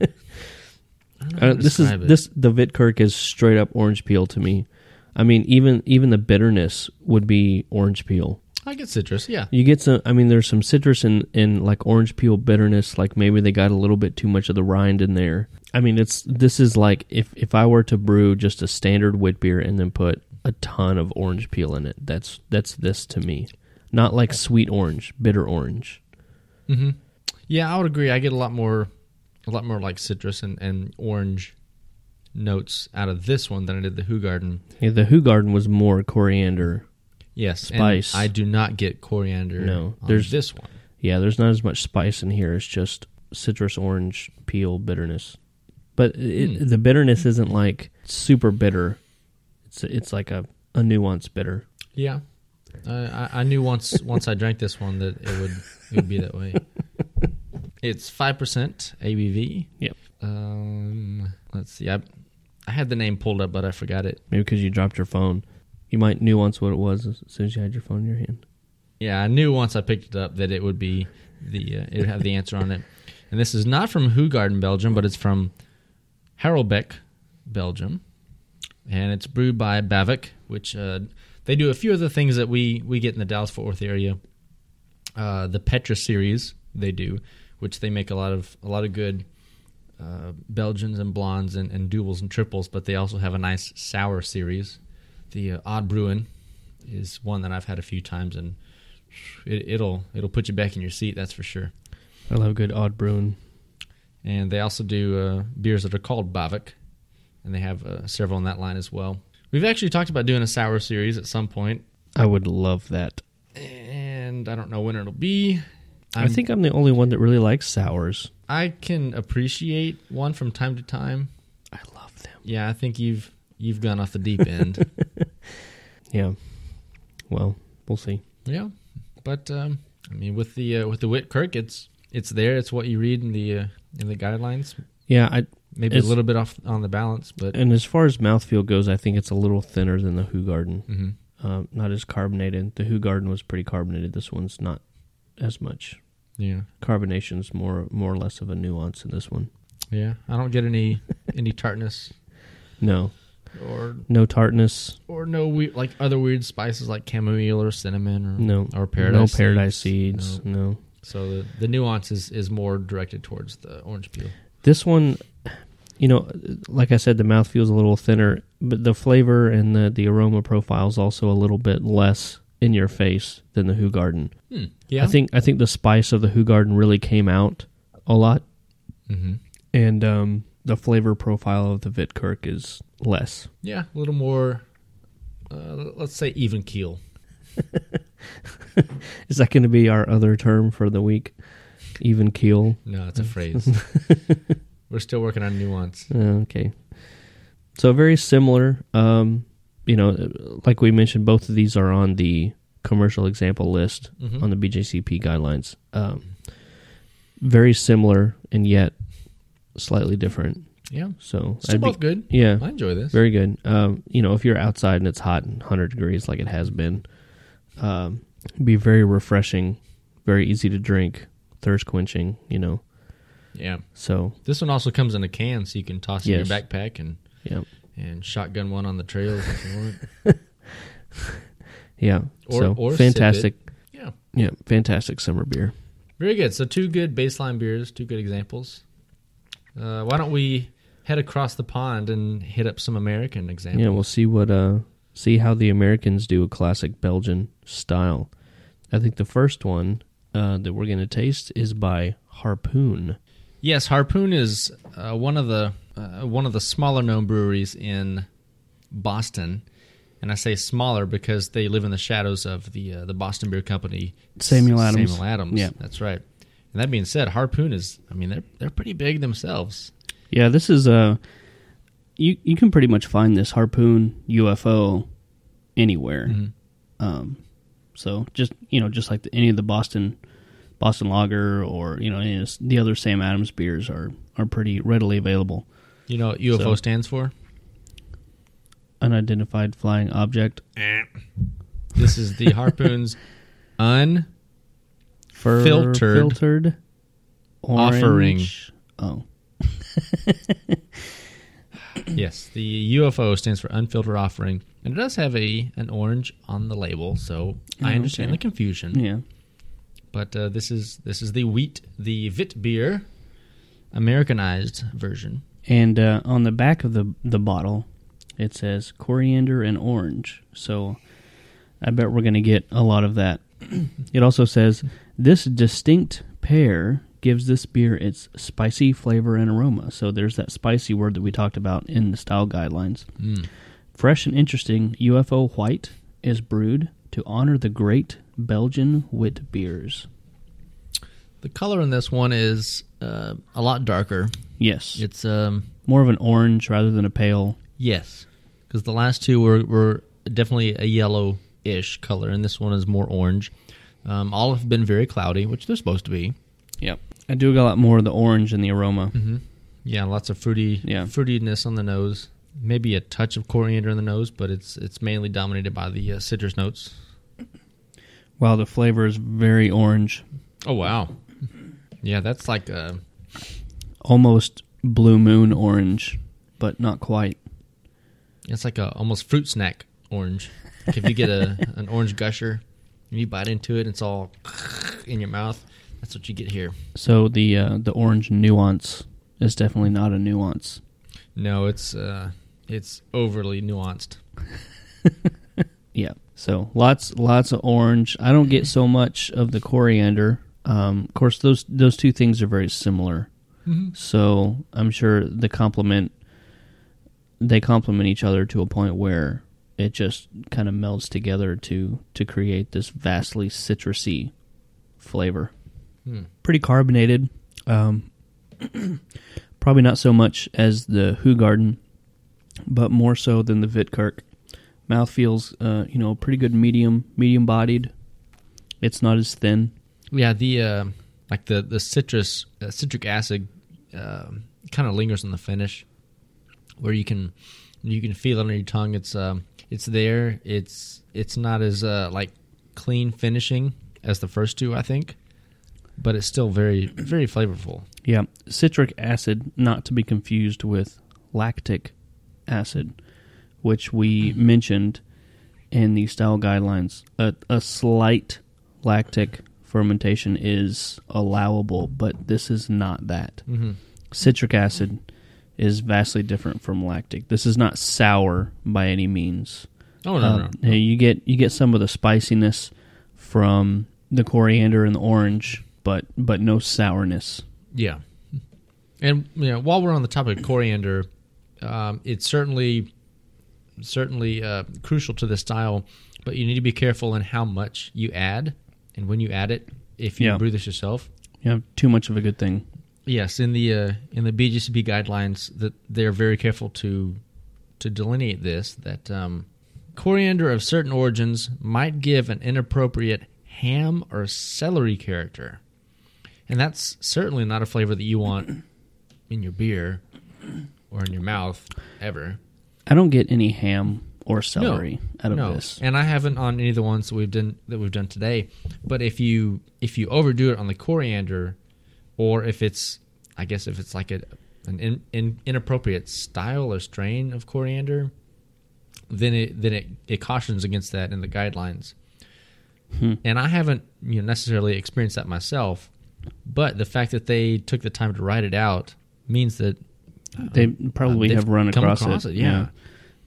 I don't know how Uh, this is it. this the Wittekerke is straight up orange peel to me. I mean, even even the bitterness would be orange peel. I get citrus. Yeah. You get some. I mean, there's some citrus in in like orange peel bitterness. Like maybe they got a little bit too much of the rind in there. I mean, it's this is like if if I were to brew just a standard wit beer and then put a ton of orange peel in it. That's that's this to me. Not like sweet orange, bitter orange. hmm Yeah, I would agree. I get a lot more a lot more like citrus and, and orange notes out of this one than I did the Hoegaarden. Yeah, the Who Hoogarden was more coriander. Yes, Spice. I do not get coriander. No, on there's- this one. Yeah, there's not as much spice in here. It's just citrus, orange, peel, bitterness. But it, Hmm. the bitterness isn't like super bitter. It's it's like a, a nuanced bitter. Yeah, uh, I, I knew once once I drank this one that it would it would be that way. It's five percent ABV. Yep. Um, let's see. I I had the name pulled up, but I forgot it. Maybe because you dropped your phone. You might nuance what it was as soon as you had your phone in your hand. Yeah, I knew once I picked it up that it would be the uh, it would have the answer on it. And this is not from Hoegaarden, Belgium, but it's from Harelbeke, Belgium, and it's brewed by Bavik, which uh, they do a few of the things that we we get in the Dallas Fort Worth area. Uh, the Petrus series they do, which they make a lot of a lot of good uh, Belgians and blondes and, and doubles and triples, but they also have a nice sour series. The uh, Oud Bruin is one that I've had a few times, and it, it'll it'll put you back in your seat. That's for sure. I love good oud bruin. And they also do uh, beers that are called Bavik, and they have uh, several in that line as well. We've actually talked about doing a sour series at some point, I would love that. and I don't know when it'll be. i I'm- think I'm the only one that really likes sours. I can appreciate one from time to time. I love them. Yeah, I think you've you've gone off the deep end. Yeah. Well, we'll see. yeah, but um, I mean, with the uh, with the Wittekerke, it's it's there. It's what you read in the uh, in the guidelines. Yeah, I Maybe a little bit off on the balance, but and as far as mouthfeel goes, I think it's a little thinner than the Hoegaarden. mhm. Um, not as carbonated. The Hoegaarden was pretty carbonated. This one's not as much. yeah, Carbonation's more more or less of a nuance in this one. yeah. I don't get any any tartness No, or no tartness. or no weird like other weird spices like chamomile or cinnamon or No, or paradise no paradise seeds. seeds. No. No. So the the nuance is, is more directed towards the orange peel. This one, you know, like I said, the mouth feels a little thinner, but the flavor and the the aroma profile is also a little bit less in your face than the Hoegaarden. Hmm. Yeah, I think I think the spice of the Who Hoegaarden really came out a lot, hmm and um, the flavor profile of the Wittekerke is less. Yeah, a little more. Uh, let's say even keel. Is that going to be our other term for the week? Even keel. No, it's a phrase. We're still working on nuance. Okay. So very similar. Um, you know, like we mentioned, both of these are on the commercial example list Mhm. on the BJCP guidelines. Um, very similar and yet slightly different. Yeah, So still I'd be- good. yeah, I enjoy this. very good. Um, you know, if you're outside and it's hot and 100 degrees like it has been, um, be very refreshing, very easy to drink, thirst quenching. You know, yeah, so this one also comes in a can, so you can toss Yes. in your backpack and yeah, and shotgun one on the trails if you want. yeah. Or- so or fantastic. Yeah, Yeah, fantastic summer beer. very good. So two good baseline beers, two good examples. Uh, why don't we head across the pond and hit up some American examples? Yeah, we'll see what uh see how the Americans do a classic Belgian style. I think the first one uh, that we're gonna taste is by Harpoon. Yes, Harpoon is uh, one of the uh, one of the smaller known breweries in Boston, and I say smaller because they live in the shadows of the uh, the Boston Beer Company. Samuel Adams. Samuel Adams. Yeah. that's right. And that being said, Harpoon is I mean they're they're pretty big themselves. Yeah, this is uh you you can pretty much find this harpoon UFO anywhere. Um, so just you know, just like the, any of the Boston Boston Lager or you know any of the other Sam Adams beers are are pretty readily available. You know what UFO So- stands for? Unidentified flying object. This is the Harpoon's un Filtered filtered offering. Oh, yes the UFO stands for unfiltered offering, and it does have a an orange on the label, so I Oh, understand okay. the confusion. yeah. But uh, this is this is the wheat the Vit beer, Americanized version. And uh, on the back of the the bottle, it says coriander and orange. So I bet we're going to get a lot of that. it also says this distinct pair gives this beer its spicy flavor and aroma. So there's that spicy word that we talked about in the style guidelines. Mm. Fresh and interesting, UFO White is brewed to honor the great Belgian wit beers. The color in this one is uh, a lot darker. Yes, It's um more of an orange rather than a pale. yes, because the last two were were definitely a yellow-ish color, and this one is more orange. Um, all have been very cloudy, which they're supposed to be. Yep, I do get a lot more of the orange in the aroma. Mm-hmm. Yeah, lots of fruity, Yeah. fruitiness on the nose. Maybe a touch of coriander in the nose, but it's it's mainly dominated by the uh, citrus notes. While the flavor is very orange, Oh wow, yeah, that's like uh almost blue moon orange, but not quite. it's like a almost fruit snack orange. Like if you get a an orange gusher and you bite into it, it's all in your mouth. That's what you get here. So the uh, the orange nuance is definitely not a nuance. No, it's uh it's overly nuanced. Yeah. So lots lots of orange. I don't get so much of the coriander. Um, of course, those those two things are very similar. So I'm sure the complement they complement each other to a point where it just kind of melds together to to create this vastly citrusy flavor. Hmm. Pretty carbonated. Um, probably not so much as the Hoegaarden, but more so than the Wittekerke. Mouth feels, uh, you know, pretty good medium, medium bodied. It's not as thin. Yeah, the uh, like the the citrus uh, citric acid um kind of lingers on the finish, where you can you can feel it on your tongue. It's um, it's there. It's it's not as uh, like clean finishing as the first two, I think, but it's still very very flavorful. Yeah, citric acid, not to be confused with lactic acid, which we mentioned in the style guidelines. A, a slight lactic fermentation is allowable, but this is not that. Mm-hmm. Citric acid is vastly different from lactic. This is not sour by any means. Oh no, no, yeah, You get you get some of the spiciness from the coriander and the orange, but but no sourness. Yeah, and you know, while we're on the topic of coriander, um, it's certainly certainly uh, crucial to the style, but you need to be careful in how much you add and when you add it. If you Yeah. brew this yourself, You too much of a good thing. yes, in the uh, in the BJCP guidelines, that they're very careful to to delineate this that um, coriander of certain origins might give an inappropriate ham or celery character, and that's certainly not a flavor that you want in your beer or in your mouth ever. I don't get any ham or celery out of no, this. and I haven't on any of the ones that we've done that we've done today. But if you if you overdo it on the coriander, or if it's I guess if it's like a an in, in, inappropriate style or strain of coriander, then it then it, it cautions against that in the guidelines. Hmm. And I haven't you know necessarily experienced that myself, but the fact that they took the time to write it out means that They probably they've run across, across it, yeah.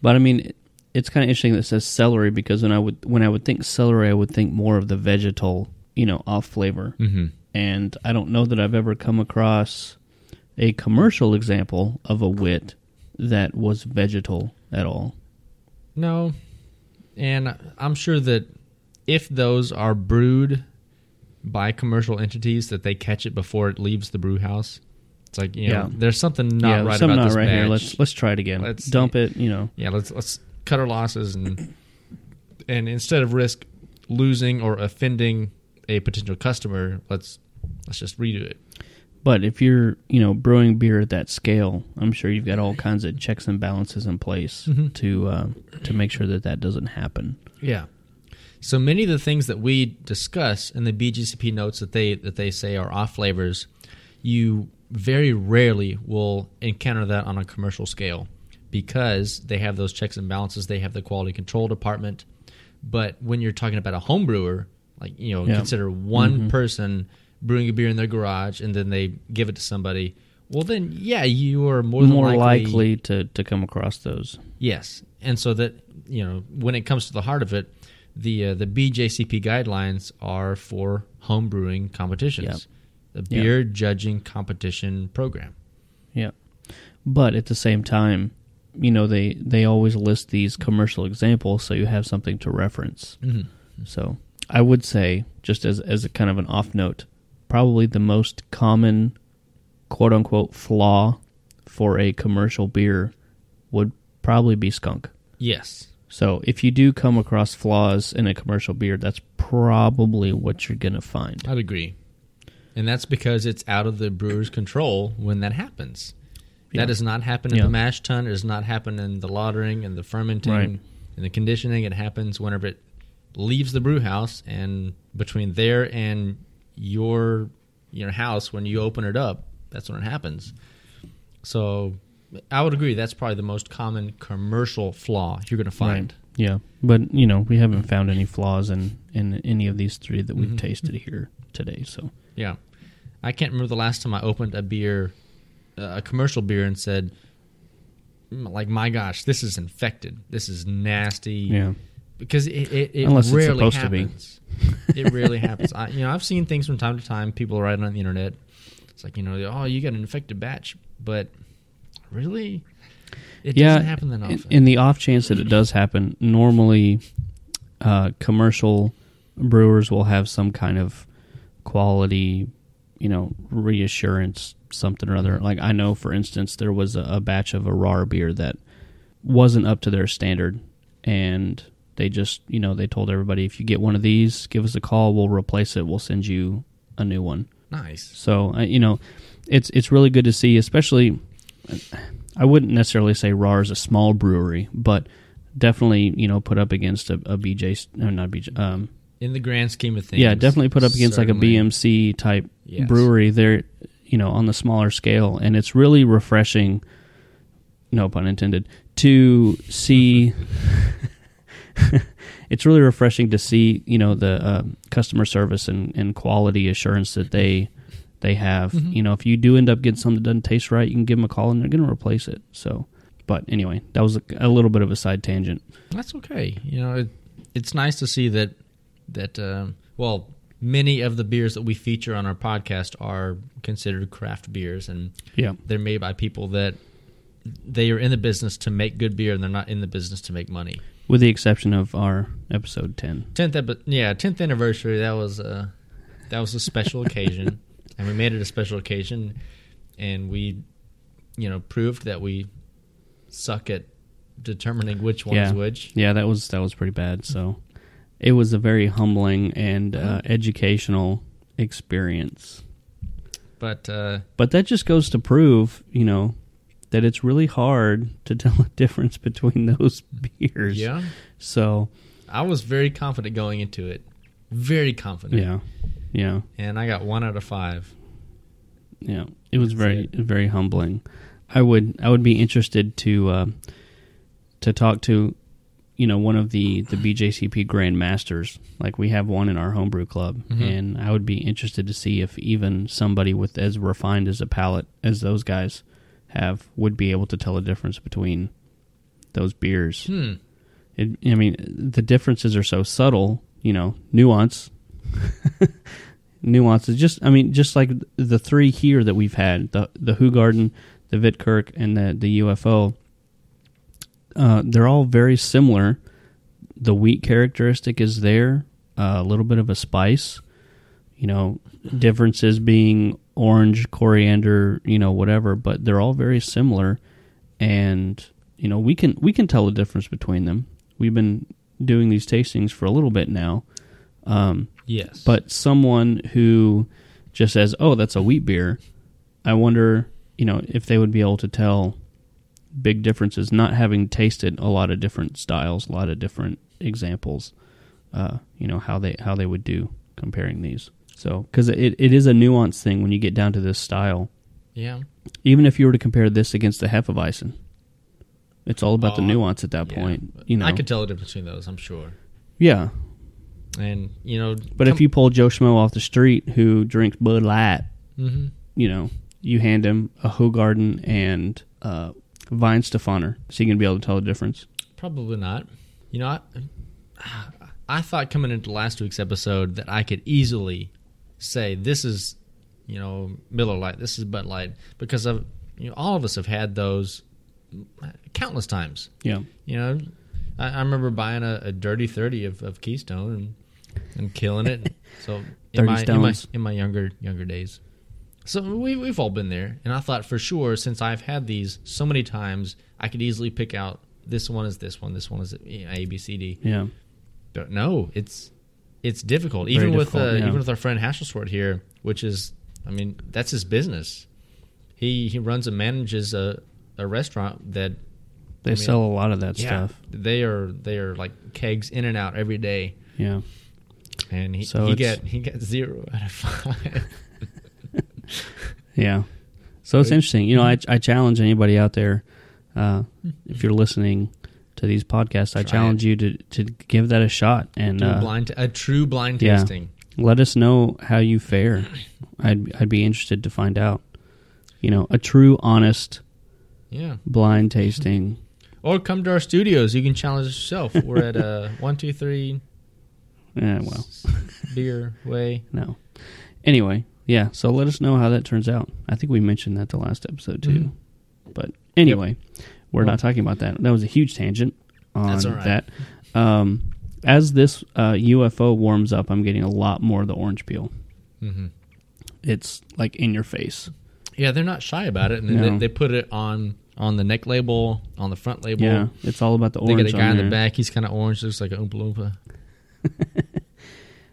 But I mean, it- it's kind of interesting that it says celery because when I would when I would think celery, I would think more of the vegetal, you know, off flavor. mm-hmm. And I don't know that I've ever come across a commercial example of a wit that was vegetal at all. No, and I'm sure that if those are brewed by commercial entities, that they catch it before it leaves the brew house. It's like you know, Yeah. there's something not yeah, right something about not this right here. Let's let's try it again. Let's- Dump it. You know. yeah, let's let's cut our losses and and instead of risk losing or offending a potential customer, let's let's just redo it. But if you're, you know, brewing beer at that scale, I'm sure you've got all kinds of checks and balances in place Mhm. to uh, to make sure that that doesn't happen. Yeah. So many of the things that we discuss in the BJCP notes that they that they say are off flavors, you very rarely will encounter that on a commercial scale because they have those checks and balances. They have the quality control department. But when you're talking about a home brewer, like you know, Yeah. consider one Mhm. person brewing a beer in their garage and then they give it to somebody. Well, then yeah, you are more than More likely likely to, to come across those. Yes, and so that you know, when it comes to the heart of it, the uh, the BJCP guidelines are for home brewing competitions, the beer judging competition program. Yeah. But at the same time, you know, they they always list these commercial examples so you have something to reference. Mm-hmm. So, I would say just as as a kind of an off note, probably the most common quote unquote flaw for a commercial beer would probably be skunk. Yes. So, if you do come across flaws in a commercial beer, that's probably what you're going to find. I'd agree. And that's because it's out of the brewer's control when that happens. Yeah. That does not happen in Yeah. the mash tun. It does not happen in the lautering and the fermenting Right. and the conditioning. It happens whenever it leaves the brew house and between there and your your house when you open it up, that's when it happens. So I would agree that's probably the most common commercial flaw you're going to find. Yeah, but you know we haven't found any flaws in in any of these three that we've Mhm. tasted here today. So Yeah. I can't remember the last time I opened a beer, uh, a commercial beer, and said, "Mm, like, my gosh, this is infected. This is nasty. yeah, Because it, it, it Unless it's rarely supposed to be. happens. it rarely happens. I, you know, I've seen things from time to time. People write on the internet. It's like, you know, oh, you got an infected batch. But really? It yeah. doesn't happen that in, often. in the off chance that it does happen, normally uh, commercial brewers will have some kind of quality, you know, reassurance, something or other. Like I know, for instance, there was a, a batch of a Rahr beer that wasn't up to their standard, and they just, you know, they told everybody if you get one of these, give us a call. We'll replace it. We'll send you a new one. nice. So I you know, it's it's really good to see, especially. I wouldn't necessarily say Rahr is a small brewery, but definitely you know put up against a, a BJ, no, not BJ. Um, In the grand scheme of things. yeah, definitely put up against like a. BMC type Yes. brewery. They're you know on the smaller scale, and it's really refreshing. No pun intended. To see, it's really refreshing to see you know the uh, customer service and, and quality assurance that they they have. Mhm. You know, if you do end up getting something that doesn't taste right, you can give them a call and they're going to replace it. So, but anyway, that was a, a little bit of a side tangent. That's okay. You know, it, it's nice to see that that um, well, many of the beers that we feature on our podcast are considered craft beers, and Yeah, they're made by people that they are in the business to make good beer, and they're not in the business to make money. with the exception of our episode ten. Tenth, epi- yeah, tenth anniversary. That was a that was a special occasion, and we made it a special occasion, and we, you know, proved that we suck at determining which one Yeah. is which. Yeah, that was that was pretty bad. So, it was a very humbling and uh, educational experience. But uh, But that just goes to prove, you know, that it's really hard to tell a difference between those beers. yeah, So, I was very confident going into it. Very confident. yeah, yeah, And I got one out of five. yeah. It was That's very it. very humbling. I would I would be interested to uh, to talk to you know one of the the BJCP Grand Masters. Like we have one in our homebrew club, Mhm. and I would be interested to see if even somebody with as refined as a palate as those guys have would be able to tell the difference between those beers. Hmm. It, I mean, the differences are so subtle. You know, nuance. Nuances. Just, I mean, just like the three here that we've had the the Hoegaarden, the Wittekerke, and the the UFO. Uh, they're all very similar. The wheat characteristic is there. Uh, a little bit of a spice. You know, differences being orange, coriander, you know, whatever. But they're all very similar, and you know, we can we can tell the difference between them. We've been doing these tastings for a little bit now. Um, Yes. but someone who just says, "Oh, that's a wheat beer," I wonder, you know, if they would be able to tell big differences, not having tasted a lot of different styles, a lot of different examples. Uh, you know how they how they would do comparing these. So, because it, it is a nuanced thing when you get down to this style. yeah. Even if you were to compare this against the Hefeweizen, it's all about the Oh, nuance at that Yeah. point. You know, I could tell the difference between those, I'm sure. yeah. And, you know. But if you pull Joe Schmo off the street who drinks Bud Light, hmm you know, you hand him a Hoegaarden and uh, Weihenstephaner, is he going to be able to tell the difference? Probably not. You know, I, I thought coming into last week's episode that I could easily say this is you know Miller Lite. This is Bud Light because of you know all of us have had those countless times. Yeah. You know, I, I remember buying a, a dirty thirty of, of Keystone and and killing it. So in 30 my, in my Stones. in my younger younger days. So we we've all been there, and I thought for sure since I've had these so many times, I could easily pick out this one is this one, this one is you know, A B C D. Yeah. But no, it's it's difficult. Very Even with difficult, uh, yeah. even with our friend Hasselstwart here, which is, I mean, that's his business. He he runs and manages a a restaurant that They I mean, sell a lot of that yeah, stuff. they are they are like kegs in and out every day, Yeah. And he So he get he got zero out of five. Yeah. So it's interesting. You know, I, I challenge anybody out there, uh, if you're listening to these podcasts, I Try challenge you to, to give that a shot and a uh, blind a true blind yeah. tasting. let us know how you fare. I'd I'd be interested to find out. You know, a true, honest, Yeah, blind tasting. or come to our studios. You can challenge yourself. We're at uh one two three Yeah, well, beer way. no. Anyway, yeah. So let us know how that turns out. I think we mentioned that the last episode too. Mhm. But anyway, we're Well- not talking about that. That was a huge tangent on That's all right. that. Um, as this uh, UFO warms up, I'm getting a lot more of the orange peel. hmm It's like in your face. Yeah, they're not shy about it, and No. they, they put it on on the neck label, on the front label. Yeah, it's all about the orange. They got a guy in the back. He's kind of orange, looks like an oompa loompa.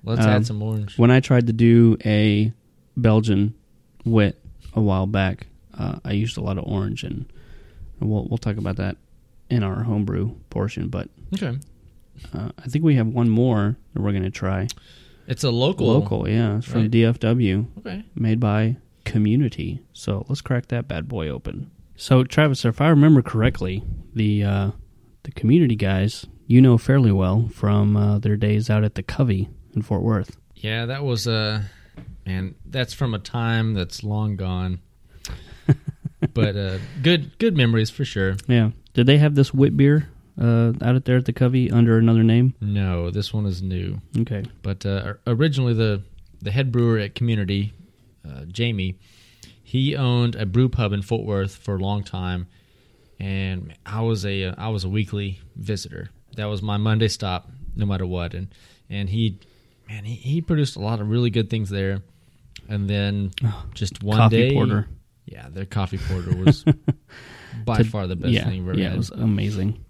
Let's Um, add some orange. When I tried to do a Belgian wit a while back, uh, I used a lot of orange, and we'll we'll talk about that in our homebrew portion. But Okay, uh, I think we have one more that we're going to try. it's a local. Local, yeah, it's from Right. DFW, Okay. made by Community. So let's crack that bad boy open. So Travis, if I remember correctly, the uh, the Community guys you know fairly well from uh, their days out at the Covey in Fort Worth. Yeah, that was uh man, that's from a time that's long gone. but uh good good memories for sure. Yeah. Did they have this wit beer uh, out at there at the Covey under another name? No, this one is new. Okay. But uh, originally, the the head brewer at Community, uh, Jamie, he owned a brew pub in Fort Worth for a long time, and I was a uh, was a weekly visitor. That was my Monday stop, no matter what. And and he, man, he, he produced a lot of really good things there. And then just one Coffee day, porter. yeah, their coffee porter was by To- far the best yeah, thing ever yeah, had. it was amazing.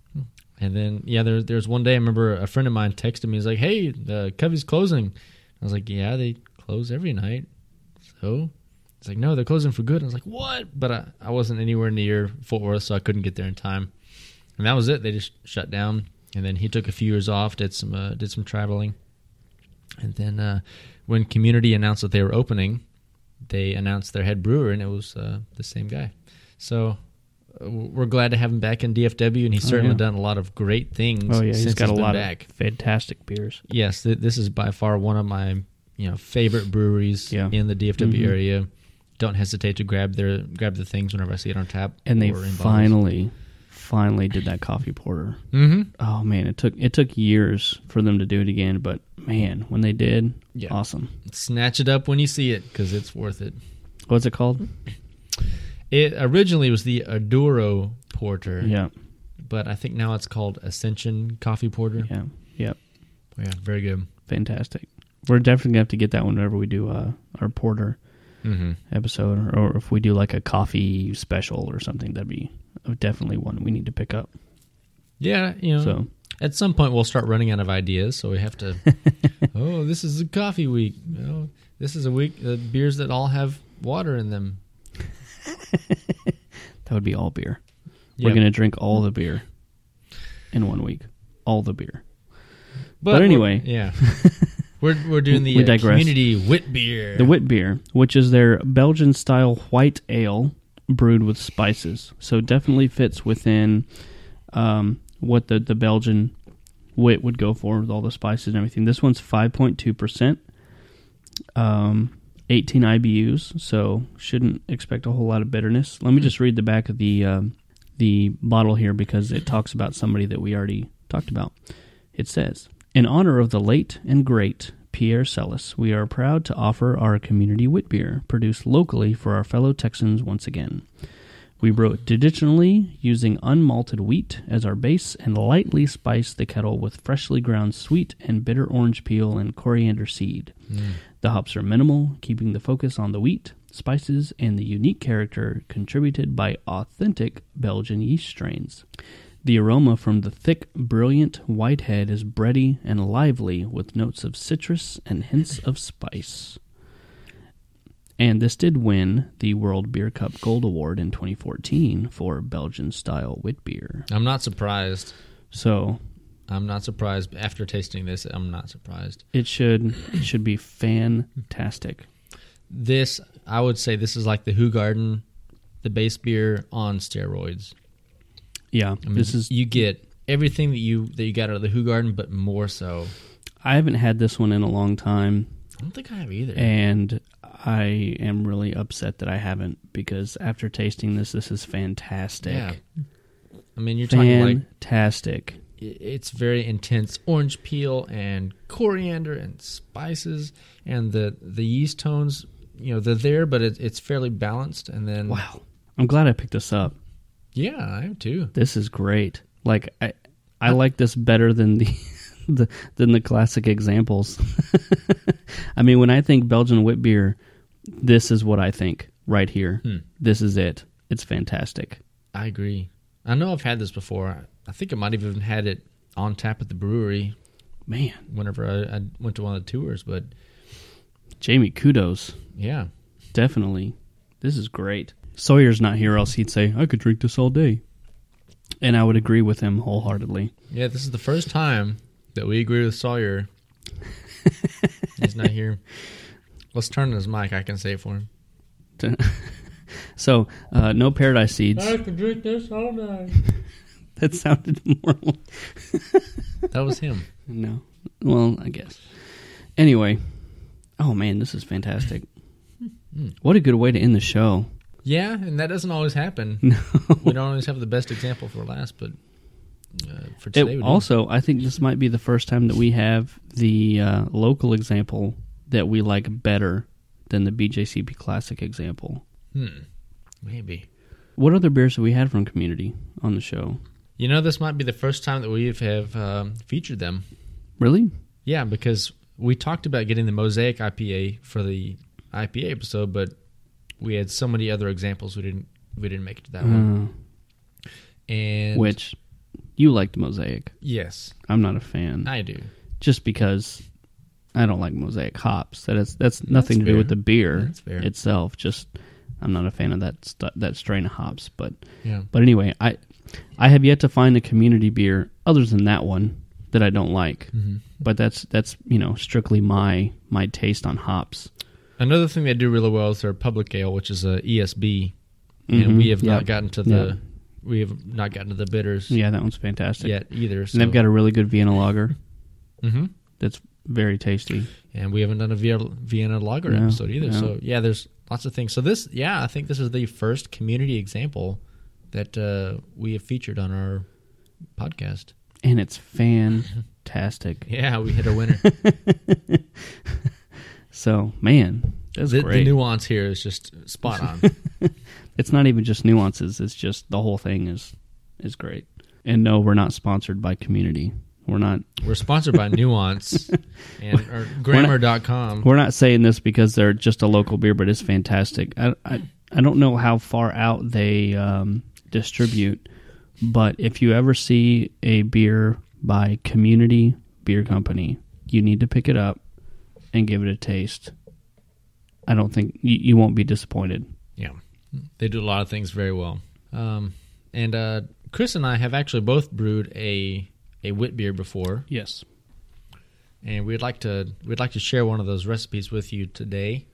And then yeah, there there's one day I remember a friend of mine texted me. He's like, "Hey, the Covey's closing." I was like, "Yeah, they close every night." So it's like, "No, they're closing for good." I was like, "What?" But I, I wasn't anywhere near Fort Worth, so I couldn't get there in time. And that was it. They just shut down. And then he took a few years off, did some uh, did some traveling. And then uh, when Community announced that they were opening, they announced their head brewer, and it was uh, the same guy. So uh, we're glad to have him back in DFW, and he's Oh, certainly yeah. done a lot of great things. Oh yeah, since he's got a lot back. of fantastic beers. Yes, th- this is by far one of my you know favorite breweries Yeah. in the DFW Mhm. area. Don't hesitate to grab their grab the things whenever I see it on tap. And they or in bottles. finally, finally did that coffee porter. Mhm. Oh man, it took it took years for them to do it again, but man, when they did, Yeah. awesome. snatch it up when you see it because it's worth it. What's it called? It originally was the Aduro Porter, Yeah, but I think now it's called Ascension Coffee Porter. yeah, yeah. Yeah, very good. Fantastic. We're definitely gonna have to get that one whenever we do uh, our porter Mm-hmm. episode, or, or if we do like a coffee special or something. That'd be definitely one we need to pick up. Yeah, you know, So at some point we'll start running out of ideas, so we have to. oh, this is a coffee week. Know, this is a week uh, beers that all have water in them. that would be all beer. Yeah. We're gonna drink all the beer in one week. All the beer. but, but we're- anyway. yeah, we're we're doing the We uh, community wit beer. The wit beer, which is their Belgian style white ale brewed with spices. So definitely fits within um, what the, the Belgian wit would go for with all the spices and everything. This one's 5.2%, um, 18 IBUs, so shouldn't expect a whole lot of bitterness. Let me just read the back of the um, the bottle here because it talks about somebody that we already talked about. It says, "In honor of the late and great Pierre Celis. We are proud to offer our community wit beer, produced locally for our fellow Texans once again. We brew it traditionally using unmalted wheat as our base and lightly spice the kettle with freshly ground sweet and bitter orange peel and coriander seed. Mm. The hops are minimal, keeping the focus on the wheat, spices, and the unique character contributed by authentic Belgian yeast strains. The aroma from the thick, brilliant white head is bready and lively with notes of citrus and hints of spice. And this did win the World Beer Cup Gold Award in 2014 for Belgian style wit beer. I'm not surprised. So I'm not surprised. After tasting this, I'm not surprised. it should it should be fantastic. This, I would say, this is like the Hoegaarden, the base beer on steroids. Yeah, I mean, this is. you get everything that you that you got out of the Hoegaarden, but more so. I haven't had this one in a long time, I don't think I have either. and I am really upset that I haven't because after tasting this, this is fantastic. yeah, I mean, you're talking like Fantastic. it's very intense orange peel and coriander and spices and the the yeast tones you know they're there but it, it's fairly balanced and then Wow. I'm glad I picked this up. Yeah i am too This is great. Like I I like this better than the, the than the classic examples. I mean, when I think Belgian wit beer, this is what I think right here. Hmm. This is it. It's fantastic. i agree i know i've had this before I, I think i might have even had it on tap at the brewery Man, whenever I, I went to one of the tours but Jamie, kudos. yeah Definitely. This is great. Sawyer's not here, else he'd say, I could drink this all day. And I would agree with him wholeheartedly. yeah this is the first time that we agree with sawyer he's not here let's turn his mic i can say it for him So, uh, no paradise seeds. I could drink this all night That sounded more like. that was him No. Well, I guess. Anyway. Oh, man, this is fantastic. What a good way to end the show. Yeah, and that doesn't always happen. No. we don't always have the best example for last, but uh, for today, It, also, I think this might be the first time that we have the uh, local example that we like better than the BJCP Classic example. hmm, maybe. What other beers have we had from community on the show? You know, this might be the first time that we have um, featured them. Really? Yeah, because we talked about getting the Mosaic IPA for the IPA episode, but we had so many other examples we didn't we didn't make it to that one. Uh, And which you liked Mosaic. yes, I'm not a fan. I do. just because I don't like Mosaic hops. That is that's nothing to fair. do with the beer That's itself. Just I'm not a fan of that st- that strain of hops. But Yeah. but anyway, I I have yet to find a community beer other than that one that I don't like. Mm-hmm. But that's that's you know strictly my my taste on hops. Another thing they do really well is their public ale, which is a ESB, and Mhm. we have not gotten to the we have not gotten to the bitters Yeah, that one's fantastic. yet either. So. And they've got a really good Vienna lager hmm that's very tasty. and we haven't done a Vienna, Vienna Lager No, episode either. no. So yeah, there's lots of things. So this, yeah, I think this is the first community example that uh, we have featured on our podcast. And it's fantastic. Yeah, we hit a winner. So, man, that's the, great. the nuance here is just spot on. it's not even just nuances it's just the whole thing is is great and no we're not sponsored by community we're not We're sponsored by Nuance and or Grammar.com. we're not saying this because they're just a local beer but it's fantastic i i, I don't know how far out they um, distribute but if you ever see a beer by community beer company you need to pick it up and give it a taste i don't think you, you won't be disappointed Yeah, they do a lot of things very well. Um, and uh, Chris and I have actually both brewed a a wit beer before, yes and we'd like to we'd like to share one of those recipes with you today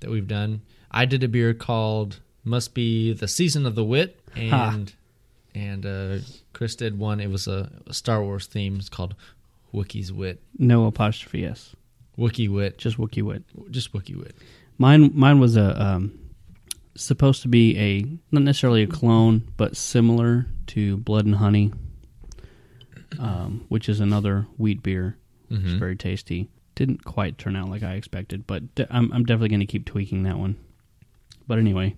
that we've done. I did a beer called "Must Be the Season of the Wit," and and uh, Chris did one. It was a, a Star Wars theme. It's called Wookiee's Wit. no apostrophe s Wookiee Wit, just wookie wit just Wookie Wit. Mine mine was a um, supposed to be a not necessarily a clone, but similar to Blood and Honey, um, which is another wheat beer. It's Mhm. very tasty. didn't quite turn out like I expected, but de- I'm, I'm definitely going to keep tweaking that one. But anyway,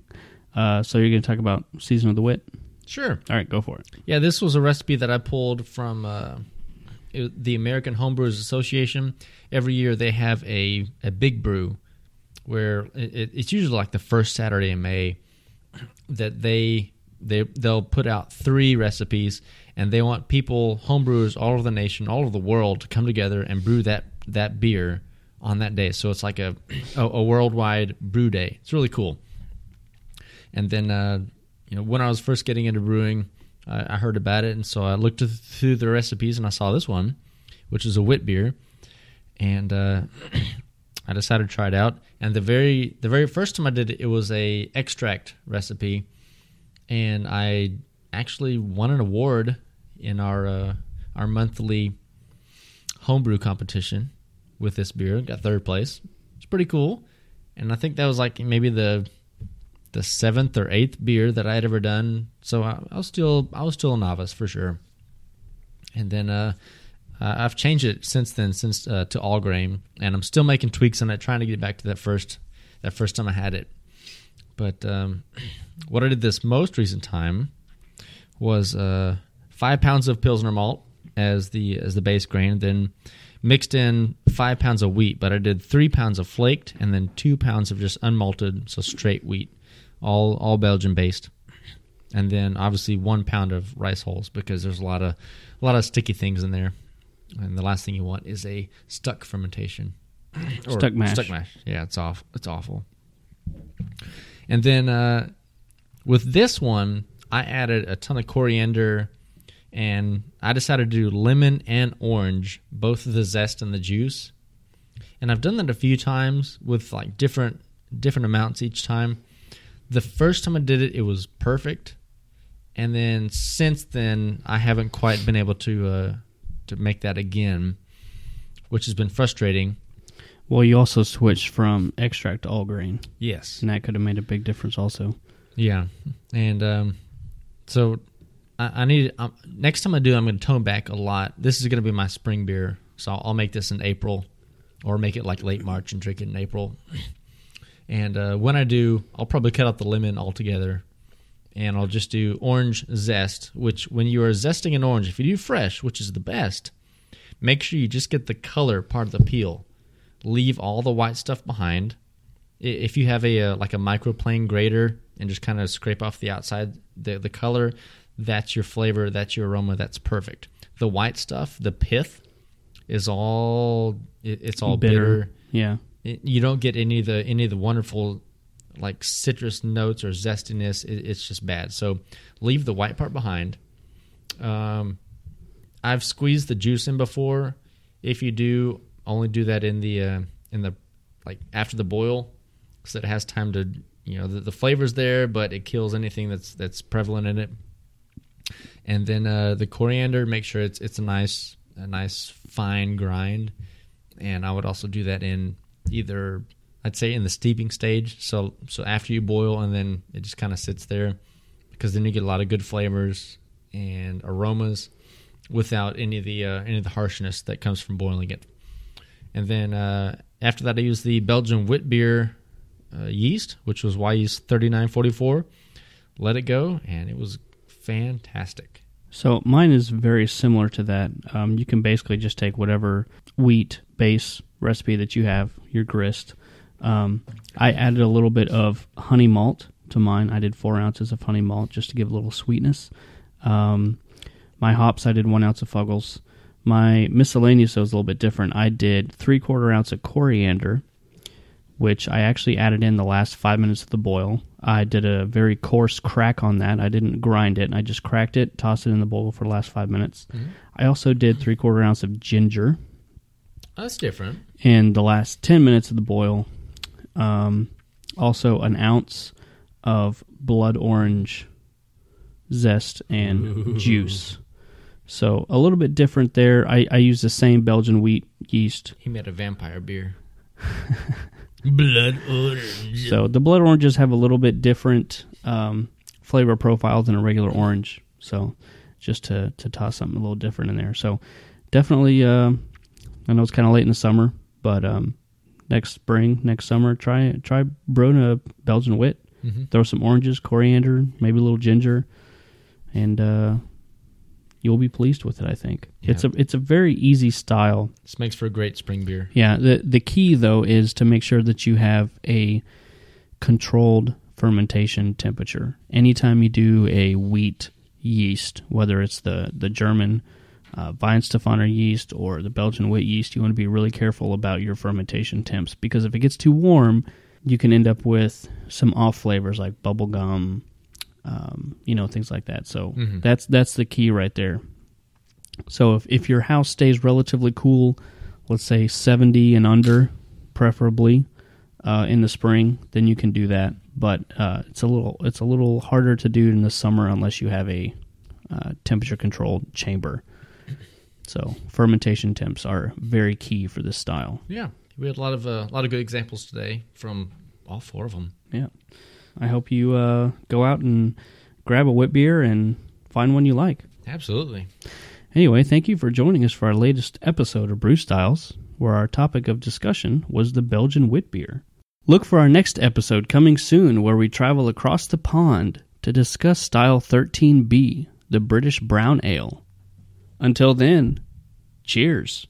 uh, so you're going to talk about season of the wit. Sure. All right, go for it. Yeah, this was a recipe that I pulled from uh, the American Homebrewers Association. Every year they have a, a big brew where it, it- it's usually like the first Saturday in May that they they they'll put out three recipes and they want people homebrewers all over the nation, all over the world to come together and brew that that beer on that day. So it's like a a, a worldwide brew day. It's really cool. And then, uh, you know, when I was first getting into brewing, I, I heard about it, and so I looked through the recipes, and I saw this one, which is a wit beer, and uh, I decided to try it out. And the very the very first time I did it, it was a extract recipe, and I actually won an award in our uh, our monthly homebrew competition with this beer. Got third place. It's pretty cool, and I think that was like maybe the the seventh or eighth beer that I had ever done. So I, I was still I was still a novice for sure. And then uh, I've changed it since then, since uh, to all grain, and I'm still making tweaks on it, trying to get back to that first that first time I had it. But um, what I did this most recent time was uh, five pounds of pilsner malt as the as the base grain, then mixed in five pounds of wheat. But I did three pounds of flaked, and then two pounds of just unmalted, so straight wheat, all all Belgian based. And then obviously one pound of rice hulls because there's a lot of a lot of sticky things in there. And the last thing you want is a stuck fermentation. Or Stuck mash. Stuck mash. Yeah, it's off. It's awful. And then uh, with this one, I added a ton of coriander, and I decided to do lemon and orange, both the zest and the juice. And I've done that a few times with like different different amounts each time. The first time I did it, it was perfect, and then since then, I haven't quite been able to uh, to make that again, which has been frustrating. Well, you also switched from extract to all grain, Yes. and that could have made a big difference also. Yeah, and um, so I, I need um, next time I do, I'm going to tone back a lot. This is going to be my spring beer, so I'll, I'll make this in April, or make it like late March and drink it in April. And uh, when I do, I'll probably cut out the lemon altogether, and I'll just do orange zest. Which, when you are zesting an orange, if you do fresh, which is the best, make sure you just get the color part of the peel. Leave all the white stuff behind if you have a uh, like a microplane grater and just kind of scrape off the outside the the color that's your flavor that's your aroma that's perfect the white stuff the pith is all it, it's all bitter, Yeah. You don't get any of the any of the wonderful like citrus notes or zestiness. It, it's just bad. So leave the white part behind. Um, i've squeezed the juice in before. If you do only do that in the uh, in the like after the boil so that it has time to you know the, the flavor's there but it kills anything that's that's prevalent in it. And then uh, the coriander make sure it's it's a nice a nice fine grind. And i would also do that in either i'd say in the steeping stage so so after you boil and then it just kind of sits there because then you get a lot of good flavors and aromas without any of the uh, any of the harshness that comes from boiling it and then uh, after that, I used the Belgian wit beer uh, yeast, which was Wyeast 3944. Let it go, and it was fantastic. So mine is very similar to that. Um, you can basically just take whatever wheat base recipe that you have, your grist. Um, I added a little bit of honey malt to mine. I did four ounces of honey malt just to give a little sweetness. Um, my hops, I did one ounce of Fuggles. My miscellaneous was a little bit different. I did three quarter ounce of coriander, which I actually added in the last five minutes of the boil. I did a very coarse crack on that. I didn't grind it. I just cracked it, tossed it in the bowl for the last five minutes. I also did three quarter ounce of ginger That's different. in the last 10 minutes of the boil. Um, also, an ounce of blood orange zest and juice. So, a little bit different there. I, I use the same Belgian wheat yeast. He made a vampire beer. Blood orange. So, the blood oranges have a little bit different um, flavor profile than a regular orange. So, just to, to toss something a little different in there. So, definitely, uh, I know it's kind of late in the summer, but um, next spring, next summer, try try brewing a Belgian wit. Mm-hmm. Throw some oranges, coriander, maybe a little ginger, and uh, you'll be pleased with it. I think Yeah. it's a it's a very easy style. This makes for a great spring beer. Yeah. the The key though is to make sure that you have a controlled fermentation temperature. Anytime you do a wheat yeast, whether it's the the German uh, Weihenstephaner yeast or the Belgian wheat yeast, you want to be really careful about your fermentation temps because if it gets too warm, you can end up with some off flavors like bubble gum, um, you know, things like that. So Mhm. that's that's the key right there. So if if your house stays relatively cool, let's say 70 and under, preferably uh, in the spring, then you can do that. But uh, it's a little it's a little harder to do in the summer unless you have a uh, temperature controlled chamber. So fermentation temps are very key for this style. Yeah, we had a lot of uh, a lot of good examples today from all four of them. Yeah, I hope you uh, go out and grab a wit beer and find one you like. Absolutely. Anyway, thank you for joining us for our latest episode of Brew Styles, where our topic of discussion was the Belgian wit beer. Look for our next episode coming soon, where we travel across the pond to discuss Style 13B, the British Brown Ale. Until then, cheers.